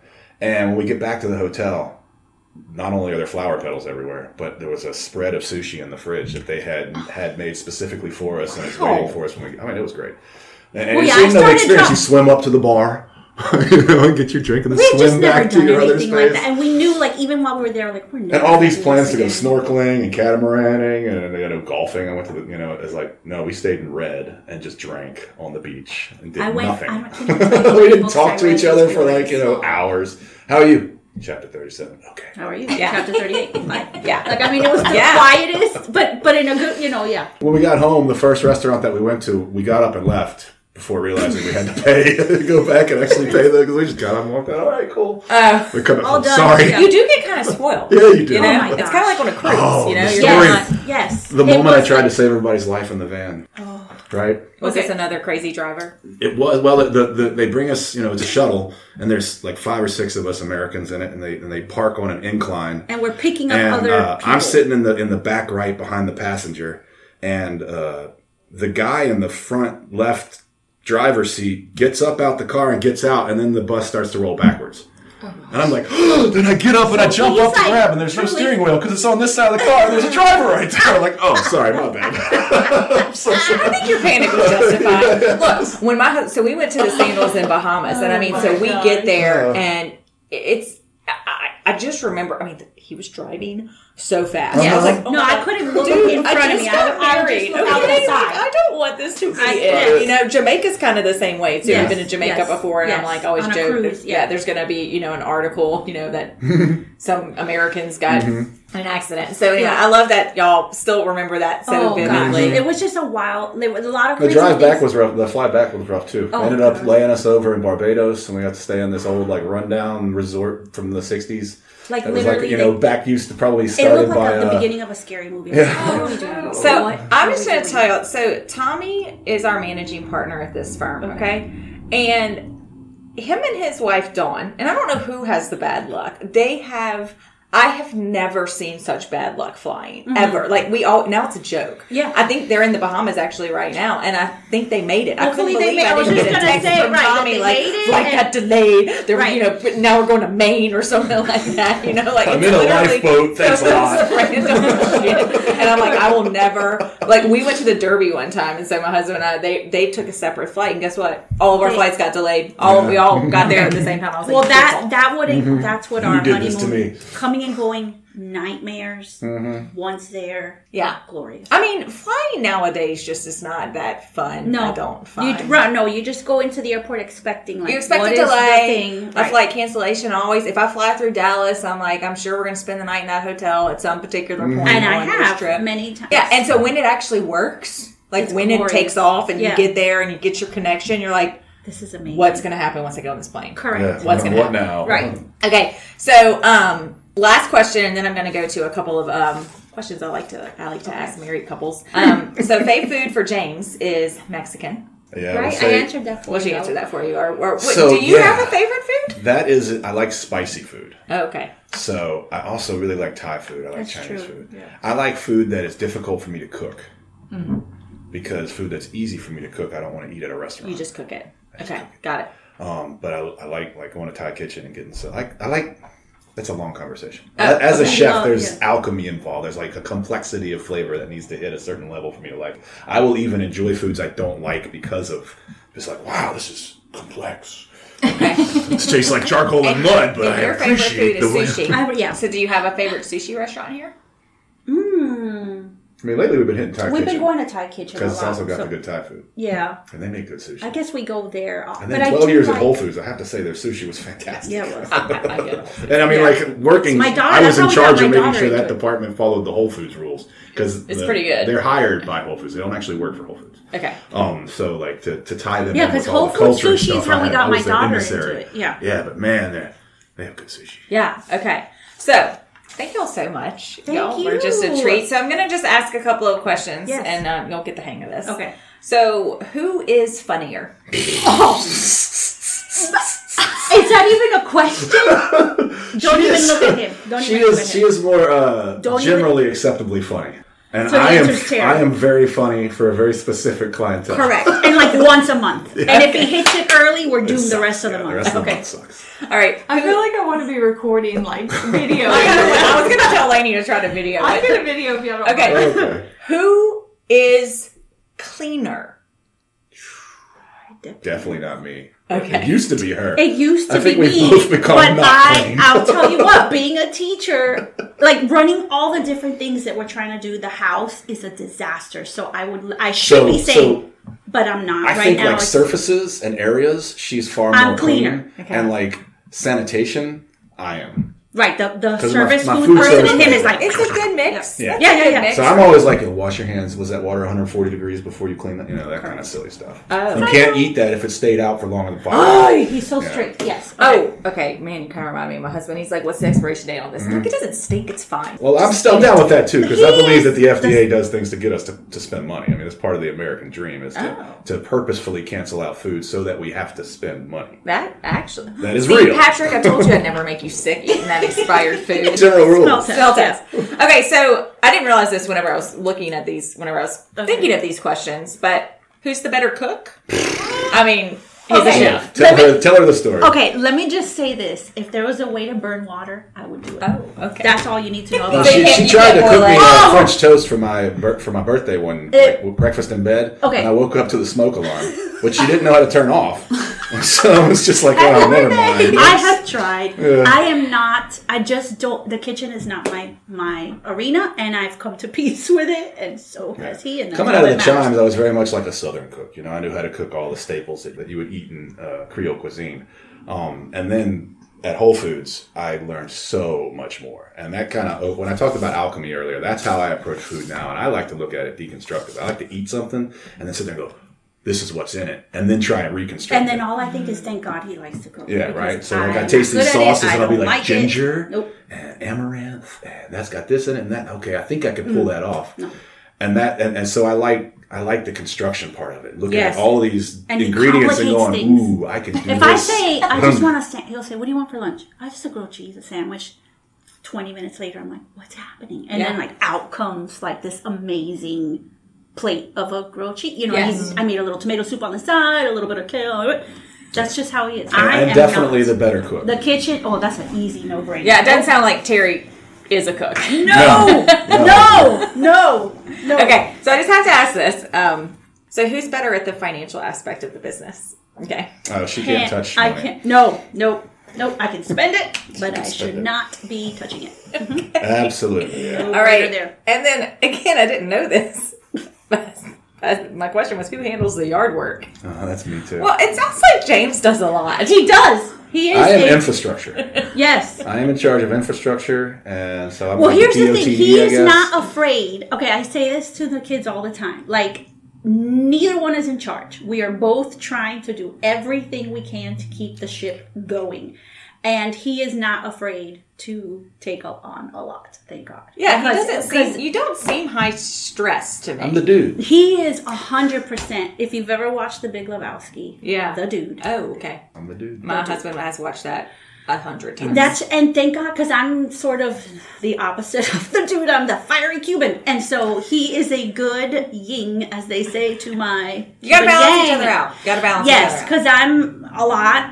And when we get back to the hotel, not only are there flower petals everywhere, but there was a spread of sushi in the fridge that they had had made specifically for us, and it's waiting Oh. for us when we. I mean, it was great. And, and Well, yeah, seem I the experience. to- You swim up to the bar, you know, and get your drink, and then We had just swim never back to done your other anything space. like that, and we knew, like, even while we were there, like, we're never and all these plans to go snorkeling and catamaraning and you know golfing. I went to the you know it's like no, we stayed in red and just drank on the beach and did I went- nothing. I can't even tell you how we didn't talk to each other for like you know hours. How are you? Chapter thirty-seven. Okay. How are you? Yeah. Chapter thirty-eight. Like, Yeah. like I mean, it was the Yeah. quietest, but but in a good, you know, yeah. When we got home, the first restaurant that we went to, we got up and left before realizing we had to pay to go back and actually pay the because we just got up and walked out. All right, cool. Uh, We come All done. Sorry. Yeah. you do get kind of spoiled. Yeah, you do. You know, Oh my it's kind of like on a cruise. Oh, you know, the you're story. not. Yes. The It moment I was tried to save everybody's life in the van, right? Was Okay. this another crazy driver? It was well. The, the they bring us, you know, it's a shuttle, and there's like five or six of us Americans in it, and they and they park on an incline, and we're picking up and other uh, people. I'm sitting in the in the back right behind the passenger, and uh, the guy in the front left driver's seat gets up out the car and gets out, and then the bus starts to roll backwards. And I'm like, oh, then I get up and I jump he's up to like, grab, and there's no truly- steering wheel because it's on this side of the car, and there's a driver right there. I'm like, oh, sorry, my bad. I'm so sorry. I think your panic was justified. Look, when my so we went to the Sandals in Bahamas, and I mean, so we get there, Uh. and it's I, I just remember. I mean, he was driving so fast. Yes. I was uh-huh. like, oh no, I couldn't look Dude, in I front of just me. got I, would- I just look out Okay, the like. I don't want this to be I- it. yes. You know, Jamaica's kind of the same way too. I've been to Jamaica yes, before, and I'm like always On a joke. cruise, that- yeah. yeah, there's going to be you know an article, you know that some Americans got in an accident. So anyway, Yeah. I love that y'all still remember that so oh gosh, mm-hmm. it was just a wild. There was a lot of The drive back things. was rough. The flight back was rough too. Oh, Ended up God. laying us over in Barbados, and we got to stay in this old like rundown resort from the '60s. Like That was literally. like you know they- back used to probably it started looked like by a, the uh, beginning of a scary movie. I was like, what are we doing? So What I'm are just going to tell you. So Tommy is our managing partner at this firm, okay? And him and his wife Dawn, and I don't know who has the bad luck. They have. I have never seen such bad luck flying ever. Like we all now it's a joke. Mm-hmm. Yeah. I think they're in the Bahamas actually right now, and I think they made it. I couldn't Hopefully they believe made- I I was didn't just get a gonna text say, from right, that Tommy they like made it flight got delayed. They're Right. you know now we're going to Maine or something like that. You know, like I'm in a literally- lifeboat. Thanks a lot. And I'm like, I will never like we went to the Derby one time and so my husband and I they they took a separate flight and guess what? All of our They- flights got delayed. All Yeah. we all got there at the same time. I was Well, like, that that would that's what our Mm-hmm. this honeymoon to me. Mm-hmm. coming and going nightmares. Mm-hmm. Once there, Yeah. glorious. I mean, flying nowadays just is not that fun. No, I don't find. You right, no, you just go into the airport expecting like You expect what a is delay, thing? a Right. flight cancellation. Always, if I fly through Dallas, I'm like, I'm sure we're going to spend the night in that hotel at some particular mm-hmm. point. and I on this have trip. many times. Yeah, and so when it actually works, like It's when glorious. it takes off and Yeah. you get there and you get your connection, you're like, This is amazing. what's going to happen once I get on this plane? correct? Yeah. What's going to happen? now? Right. Mm-hmm. Okay. So, um, last question, and then I'm going to go to a couple of um, questions I like to I like to ask married couples. Um, so, fave food for James is Mexican. Yeah. I would Right, I answered that for Well, she you. answered that for you. Or, or what- So, do you yeah. have a favorite food? That is, I like spicy food. Oh, okay. So I also really like Thai food. I like That's Chinese true. food. I like food that is difficult for me to cook. Because food that's easy for me to cook, I don't want to eat at a restaurant. You just cook it. Okay, got it. Um, but I, I like like going to Thai kitchen and getting so I, I like that's a long conversation. Oh, As a okay. chef, Oh, there's yeah. alchemy involved. There's like a complexity of flavor that needs to hit a certain level for me to like. I will even enjoy foods I don't like because of just like wow, this is complex. Okay. It tastes like charcoal and mud, but and I your favorite food appreciate is the way. sushi. I- yeah. So, do you have a favorite sushi restaurant here? Mm. I mean, lately we've been hitting Thai We've kitchen been going to Thai kitchen a because it's lot. also got so- the good Thai food Yeah, and they make good sushi. I guess we go there. And but then I 12 do years at Whole Foods, I have to say their sushi was fantastic. Yeah, it was. I, I get it. And I mean, Yeah. like working, My daughter- I was that's in how we charge got of my making daughter sure that into it. department followed the Whole Foods rules because It's pretty good. They're hired by Whole Foods; they don't actually work for Whole Foods. Okay. Um, so like to, to tie them, Yeah, in with 'cause all Whole the Foods culture and sushi is stuff, how I we had- got I my was their daughter emissary. into it, yeah. yeah, but man, they they have good sushi. Yeah. Okay. So thank y'all so much. Thank y'all were just a treat. So I'm gonna just ask a couple of questions, Yes. and uh, you'll get the hang of this. Okay. So who is funnier? Is that even a question? Don't She even is- look at him. Don't she even look is at she is more uh, Don't generally acceptably funny, and So the I am answer's Tere. I am very funny for a very specific clientele. Correct. And like once a month. And if he hits it early, we're It doomed the rest of the Yeah, month. The rest of the okay. month sucks. All right. I feel like I want to be recording like video. I was gonna tell Lainey to try to video I'm it. gonna video if y'all don't Okay. mind. Okay, Who is cleaner? definitely not me. Okay. It used to be her. It used to I be me, but I, I'll tell you what, being a teacher, like running all the different things that we're trying to do, the house is a disaster. So I would, I should So- be saying, but I'm not I right think now. like surfaces and areas, she's far I'm more cleaner. clean. And like sanitation, I am. Right, the the 'Cause service my- my food food person service in him is like, It's a good mix. Yeah. That's Yeah, a yeah, good yeah. mix. So I'm always like, "Yo, wash your hands. Was that water 140 degrees before you clean that? You know, that kind of silly stuff. Oh. You can't um, eat that if it stayed out for longer than five oh, minutes. he's so strict. Yes. Oh, okay. Man, you kind of remind me of my husband. He's like, "What's the expiration date on this?" I'm like, mm-hmm. it doesn't stink. It's fine. Well, I'm still down with that too because I believe that the FDA does things to get us to, to spend money. I mean, that's part of the American dream is to, Oh. to purposefully cancel out food so that we have to spend money. That actually, That is See, real. Patrick, I told you I'd never make you sick eating that expired food. General rules. Smell test. Smell test. Okay, so I didn't realize this whenever I was looking at these, whenever I was Okay. thinking of these questions. But who's the better cook? I mean, he's Okay. a chef. Tell her, tell her the story. Okay, let me just say this: if there was a way to burn water, I would do it. Oh, okay. That's all you need to know Well, about They she, can't- she you tried to can't cook boil me it. uh, Oh! French toast for my bir- for my birthday one It- like, breakfast in bed. Okay. And I woke up to the smoke alarm, which she didn't know how to turn off. so I was just like, oh, never mind. I have tried. Yeah. I am not. I just don't. The kitchen is not my my arena, and I've come to peace with it, and so has he. And Coming out of the matters. chimes, I was very much like a Southern cook. You know, I knew how to cook all the staples that, that you would eat in uh, Creole cuisine. Um, and then at Whole Foods, I learned so much more. And that kind of, when I talked about alchemy earlier, that's how I approach food now. And I like to look at it deconstructive. I like to eat something and then sit there and go, this is what's in it, and then try and reconstruct And then it. all I think is, thank God he likes to cook. Yeah, right. So like I'm I taste these good it, sauces I and I'll be don't like, it. ginger Nope. and amaranth, and that's got this in it and that. Okay, I think I could Mm. pull that off. And that and, and so I like I like the construction part of it. Looking Yes. at all these And ingredients and going, things. ooh, I can do If this. I say I just want a sandwich, he'll say, "What do you want for lunch?" I just a grilled cheese, a sandwich. Twenty minutes later, I'm like, "What's happening?" And then like out comes like this amazing plate of a grilled cheese. You know, Yes. he's, I made a little tomato soup on the side, a little bit of kale. That's just how he is. and I I'm am definitely not. the better cook. the kitchen. Oh, that's an easy no brainer. Yeah, it doesn't sound like Tere is a cook. No, no, no, no. Okay, so I just have to ask this. Um, so who's better at the financial aspect of the business? Okay. oh, she can't, Can't- touch I can't. No, no, no. I can spend it, but I should it. not be touching it. Absolutely. Yeah. All right. there. And then again, I didn't know this. My question was, who handles the yard work? Oh, that's me too. Well, it sounds like James does a lot. He does. He is. I am infrastructure. yes. I am in charge of infrastructure, and so I'm Well, like here's the DOTD, thing. He is not afraid. Okay, I say this to the kids all the time. Like neither one is in charge. We are both trying to do everything we can to keep the ship going. And he is not afraid to take up on a lot, thank God. Yeah, he Because- doesn't because seem. You don't seem high stress to me. I'm the dude. He is a hundred percent. If you've ever watched The Big Lebowski, Yeah. the dude. oh, okay. I'm the dude. My husband has watched that a hundred times. That's and thank God because I'm sort of the opposite of the dude. I'm the fiery Cuban, and so he is a good yin, as they say to my. you gotta Cuban balance each other out. You gotta balance Yes, each other out. because I'm a lot,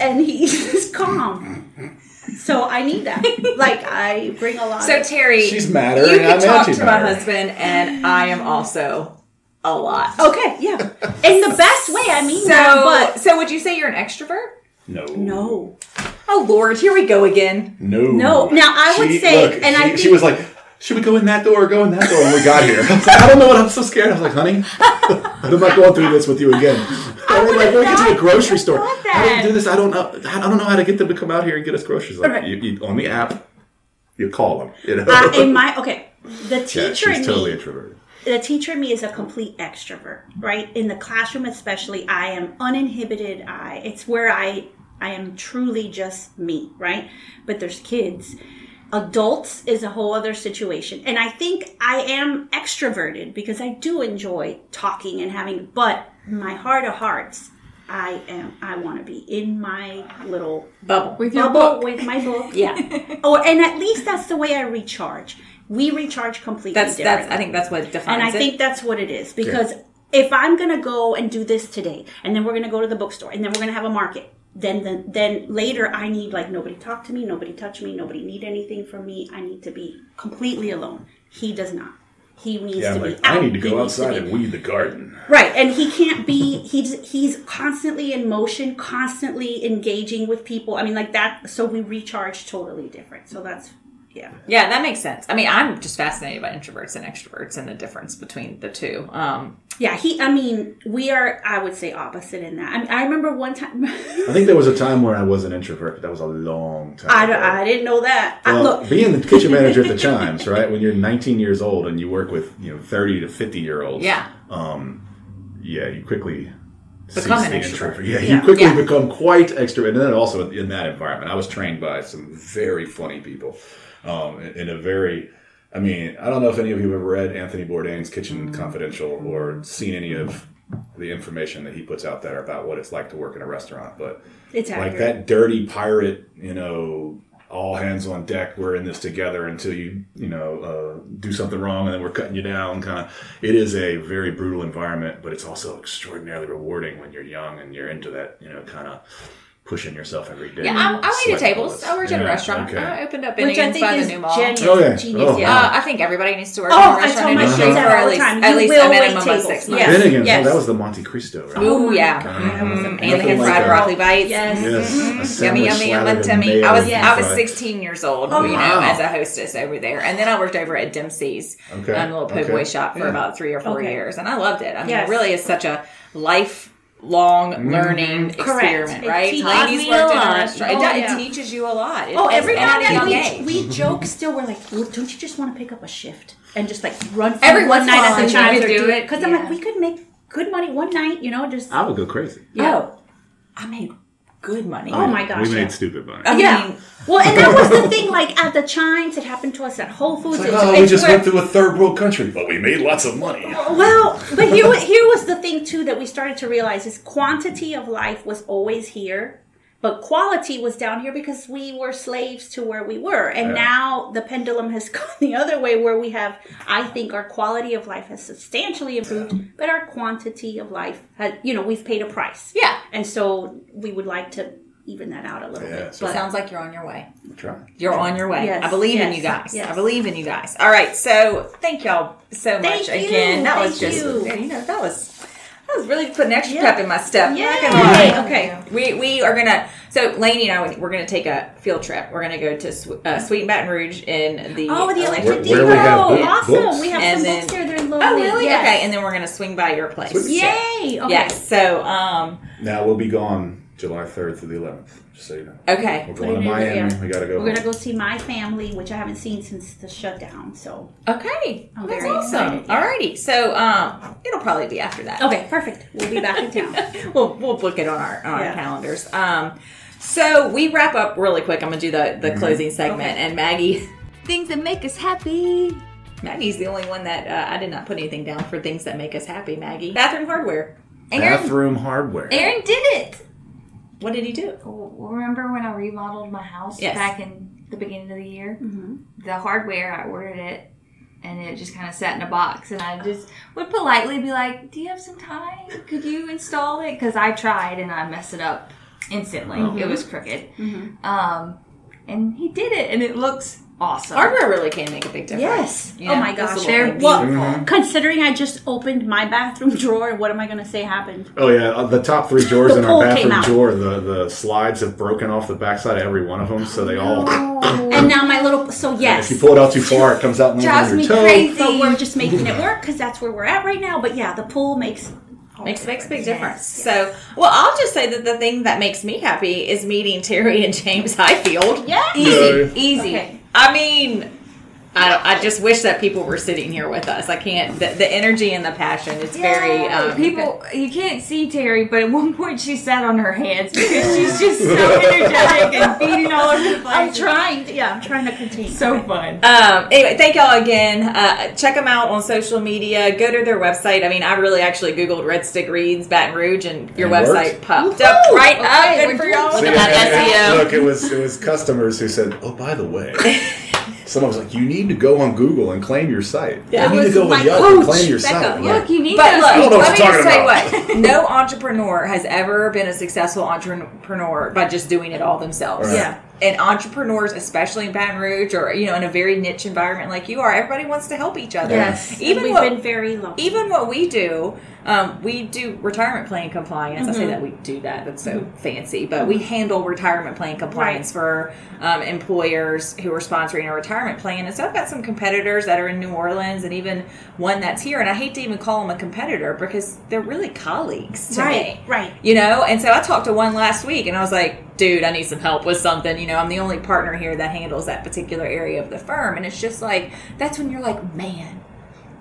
and he's calm. So I need that. like I bring a lot. So of, Tere, She's madder, You and I'm can talk to my anti-madder. husband, and I am also a lot. okay, yeah, in the best way. I mean So, that, but so would you say you're an extrovert? No. no. Oh Lord, here we go again. No. No. Now, I would say- and she, I she was like, should we go in that door or go in that door when we got here? I was like, I don't know what I'm so scared. I was like, honey, I'm not going through this with you again. I was like, we'll get to the grocery store. How do you do this? I don't know. I don't know how to get them to come out here and get us groceries. Like, you, you, on the app, you call them. You know? Uh, in my okay, the teacher yeah, in she's me. totally introverted. the teacher in me is a complete extrovert, right? In the classroom, especially, I am uninhibited. I it's where I I am truly just me, right? But there's kids. Adults is a whole other situation. And I think I am extroverted because I do enjoy talking and having but my heart of hearts, I am I want to be in my little Bubble. With your bubble book. with my book. Yeah, Oh, and at least that's the way I recharge. We recharge completely that's differently. that's. I think that's what defines And I it. think that's what it is because if I'm gonna go and do this today, and then we're gonna go to the bookstore, and then we're gonna have a market, then then, then later I need like nobody talk to me, nobody touch me, nobody need anything from me. I need to be completely alone. He does not. He needs Yeah, to I'm be out. I need to He go to outside be- and weed the garden. Right, and he can't be. He's he's constantly in motion, constantly engaging with people. I mean, like that. So we recharge totally different. So that's yeah. Yeah, that makes sense. I mean, I'm just fascinated by introverts and extroverts and the difference between the two. Um, Yeah, he. I mean, we are. I would say opposite in that. I, mean, I remember one time. I think there was a time where I was an introvert, but that was a long time. I, ago. I didn't know that. I, look, being the kitchen manager at the Chimes, right? When you're 19 years old and you work with you know 30 to 50 year olds, yeah, yeah, you quickly Become an the extrovert. introvert. Yeah, Yeah. you quickly Yeah. become quite extrovert. And then also in that environment, I was trained by some very funny people um, in a very. I mean, I don't know if any of you have ever read Anthony Bourdain's Kitchen Confidential or seen any of the information that he puts out there about what it's like to work in a restaurant, but it's like that dirty pirate, you know, all hands on deck. We're in this together until you, you know, uh, do something wrong, and then we're cutting you down. Kind of. It is a very brutal environment, but it's also extraordinarily rewarding when you're young and you're into that, you know, kind of pushing yourself every day. yeah. I, I waited Sweat tables. bullets. I worked at a Yeah, restaurant. okay. I opened up Which I Finnegan's by is the new mall. genius. Oh, yeah. genius. Oh. yeah. Uh, I think everybody needs to work Oh, in a I restaurant tell my industry kids that for all at the least, time. at You least will a wait minimum of tables. six Yes. months. Finnegan's. Yes. Oh, that was the Monte Cristo, right? Ooh, my yeah. God, Mhm. that was And they amazing. had Nothing fried like broccoli bites. Yes. Yes. A Yummy, sandwich yummy, yum slathered in tummy. I was I was 16 years old, Oh, you know, as a hostess over there, and then I worked over at Dempsey's, Okay, um, little po' boy shop for about three or four years, and I loved it. I mean, it really is such a lifelong Mm-hmm. learning Correct. experiment, It right? teaches Ladies me worked a in a lot. restaurant. It, Oh, does- yeah. it teaches you a lot. It, Oh, and- every and now and then we, we joke still. We're like, well, don't you just want to pick up a shift and just like run for Every one once in a night while, at the you or do do it. it? Because I'm like, we could make good money one night, you know, just I would go crazy. Oh, I made good money. Oh my gosh, We made yeah. stupid money. I yeah. mean, Well, and that was the thing. Like at the Chimes, it happened to us at Whole Foods. It's like, oh, It's- oh, we just where- went through a third world country, but we made lots of money. Oh, well, but here, here was the thing too that we started to realize is quantity of life was always here, but quality was down here because we were slaves to where we were, and Yeah. now the pendulum has gone the other way, where we have, I think, our quality of life has substantially improved, but our quantity of life had, you know, we've paid a price, yeah. and so we would like to even that out a little Yeah, bit. so But Sounds like you're on your way. Try. You're on your way. Yes, I believe in you guys. yes. I believe in you guys. All right. So thank y'all so much you, again. That was thank just you. you know that was that was really putting extra Yeah. pep in my step. I'm Yay. not gonna lie. Okay. We we are gonna so Lainey and I we're gonna take a field trip. We're gonna go to uh, Sweet and Baton Rouge in the Oh, the Where- electric where depot! we have book- awesome. books. We have And some then- books there. They're Oh really? Yes. Okay. And then we're gonna swing by your place. Sweet. Yay! Okay. Yes. So um Now we'll be gone July 3rd through the 11th. Just so you know. Okay. We're going to in Miami. there. We got to go. We're gonna go see my family, which I haven't seen since the shutdown. So Okay. I'm That's very awesome. excited, yeah. Alrighty. So um, it'll probably be after that. okay, perfect. We'll be back in town. we'll we'll book it on our on our calendars. Um, so we wrap up really quick. I'm gonna do the the closing segment, Okay. and Maggie. Things that make us happy. Maggie's the only one that uh, I did not put anything down for things that make us happy. Maggie, bathroom hardware. Aaron, Bathroom hardware. Aaron did it. What did he do? Remember when I remodeled my house Yes. back in the beginning of the year? Mm-hmm. The hardware, I ordered it, and it just kind of sat in a box. And I just would politely be like, "Do you have some time? Could you install it?" Because I tried and I messed it up instantly. It was crooked. Um, and he did it, and it looks awesome. Hardware really can make a big difference. Yes. You oh my gosh, they're things. Well, Mm-hmm. considering I just opened my bathroom drawer, what am I gonna say happened? Oh yeah, uh, the top three drawers The in our bathroom drawer, the the slides have broken off the backside of every one of them, so they all. And now my little so yes. If you pull it out too far, it comes out and lands Drives on me toe. crazy. but we're just making it work because that's where we're at right now. But yeah, the pool makes all Makes makes a big difference. difference. So, well, I'll just say that the thing that makes me happy is meeting Tere and James Hyfield. Yeah. Easy, Yeah. easy. Okay. I mean, I, I just wish that people were sitting here with us. I can't. The, the energy and the passion is very. Yeah, Um, people you can't see Tere, but at one point she sat on her hands because she's just so energetic and beating all over the place. I'm trying. Yeah, I'm trying to continue. So fun. Um, anyway, thank y'all again. Uh, check them out on social media. Go to their website. I mean, I really actually Googled Red Stick Reads Baton Rouge, and your it website worked. popped up right Okay, up. good for y'all. Look at that and- and SEO. Look, it was it was customers who said, "Oh, by the way." Someone was like, "You need to go on Google and claim your site. Yeah. you need to go my on Yelp and claim your Becca. site." Look, you need But those look, I don't know let me just tell you what. No entrepreneur has ever been a successful entrepreneur by just doing it all themselves. Right. Yeah. And entrepreneurs, especially in Baton Rouge or you know in a very niche environment like you are, everybody wants to help each other. Yes. Even we've what, been very lucky. even what we do, um, we do retirement plan compliance. I Mm-hmm. say that we do that. That's so fancy, but we handle retirement plan compliance for um, employers who are sponsoring a retirement plan. And so I've got some competitors that are in New Orleans, and even one that's here. And I hate to even call them a competitor because they're really colleagues to Right, me. right. You know, and so I talked to one last week, and I was like, "Dude, I need some help with something." You know, I'm the only partner here that handles that particular area of the firm, and it's just like that's when you're like, "Man,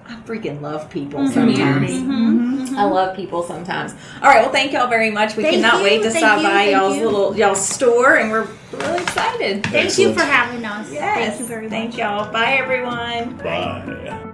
I freaking love people Mm-hmm. sometimes. I love people sometimes." All right, well, thank y'all very much. We Thank cannot you, wait to thank stop you, by thank y'all's you. little y'all's store, and we're really excited. Thank you for having us. Yes, Thank you very much. Thank y'all. Bye, everyone. Bye.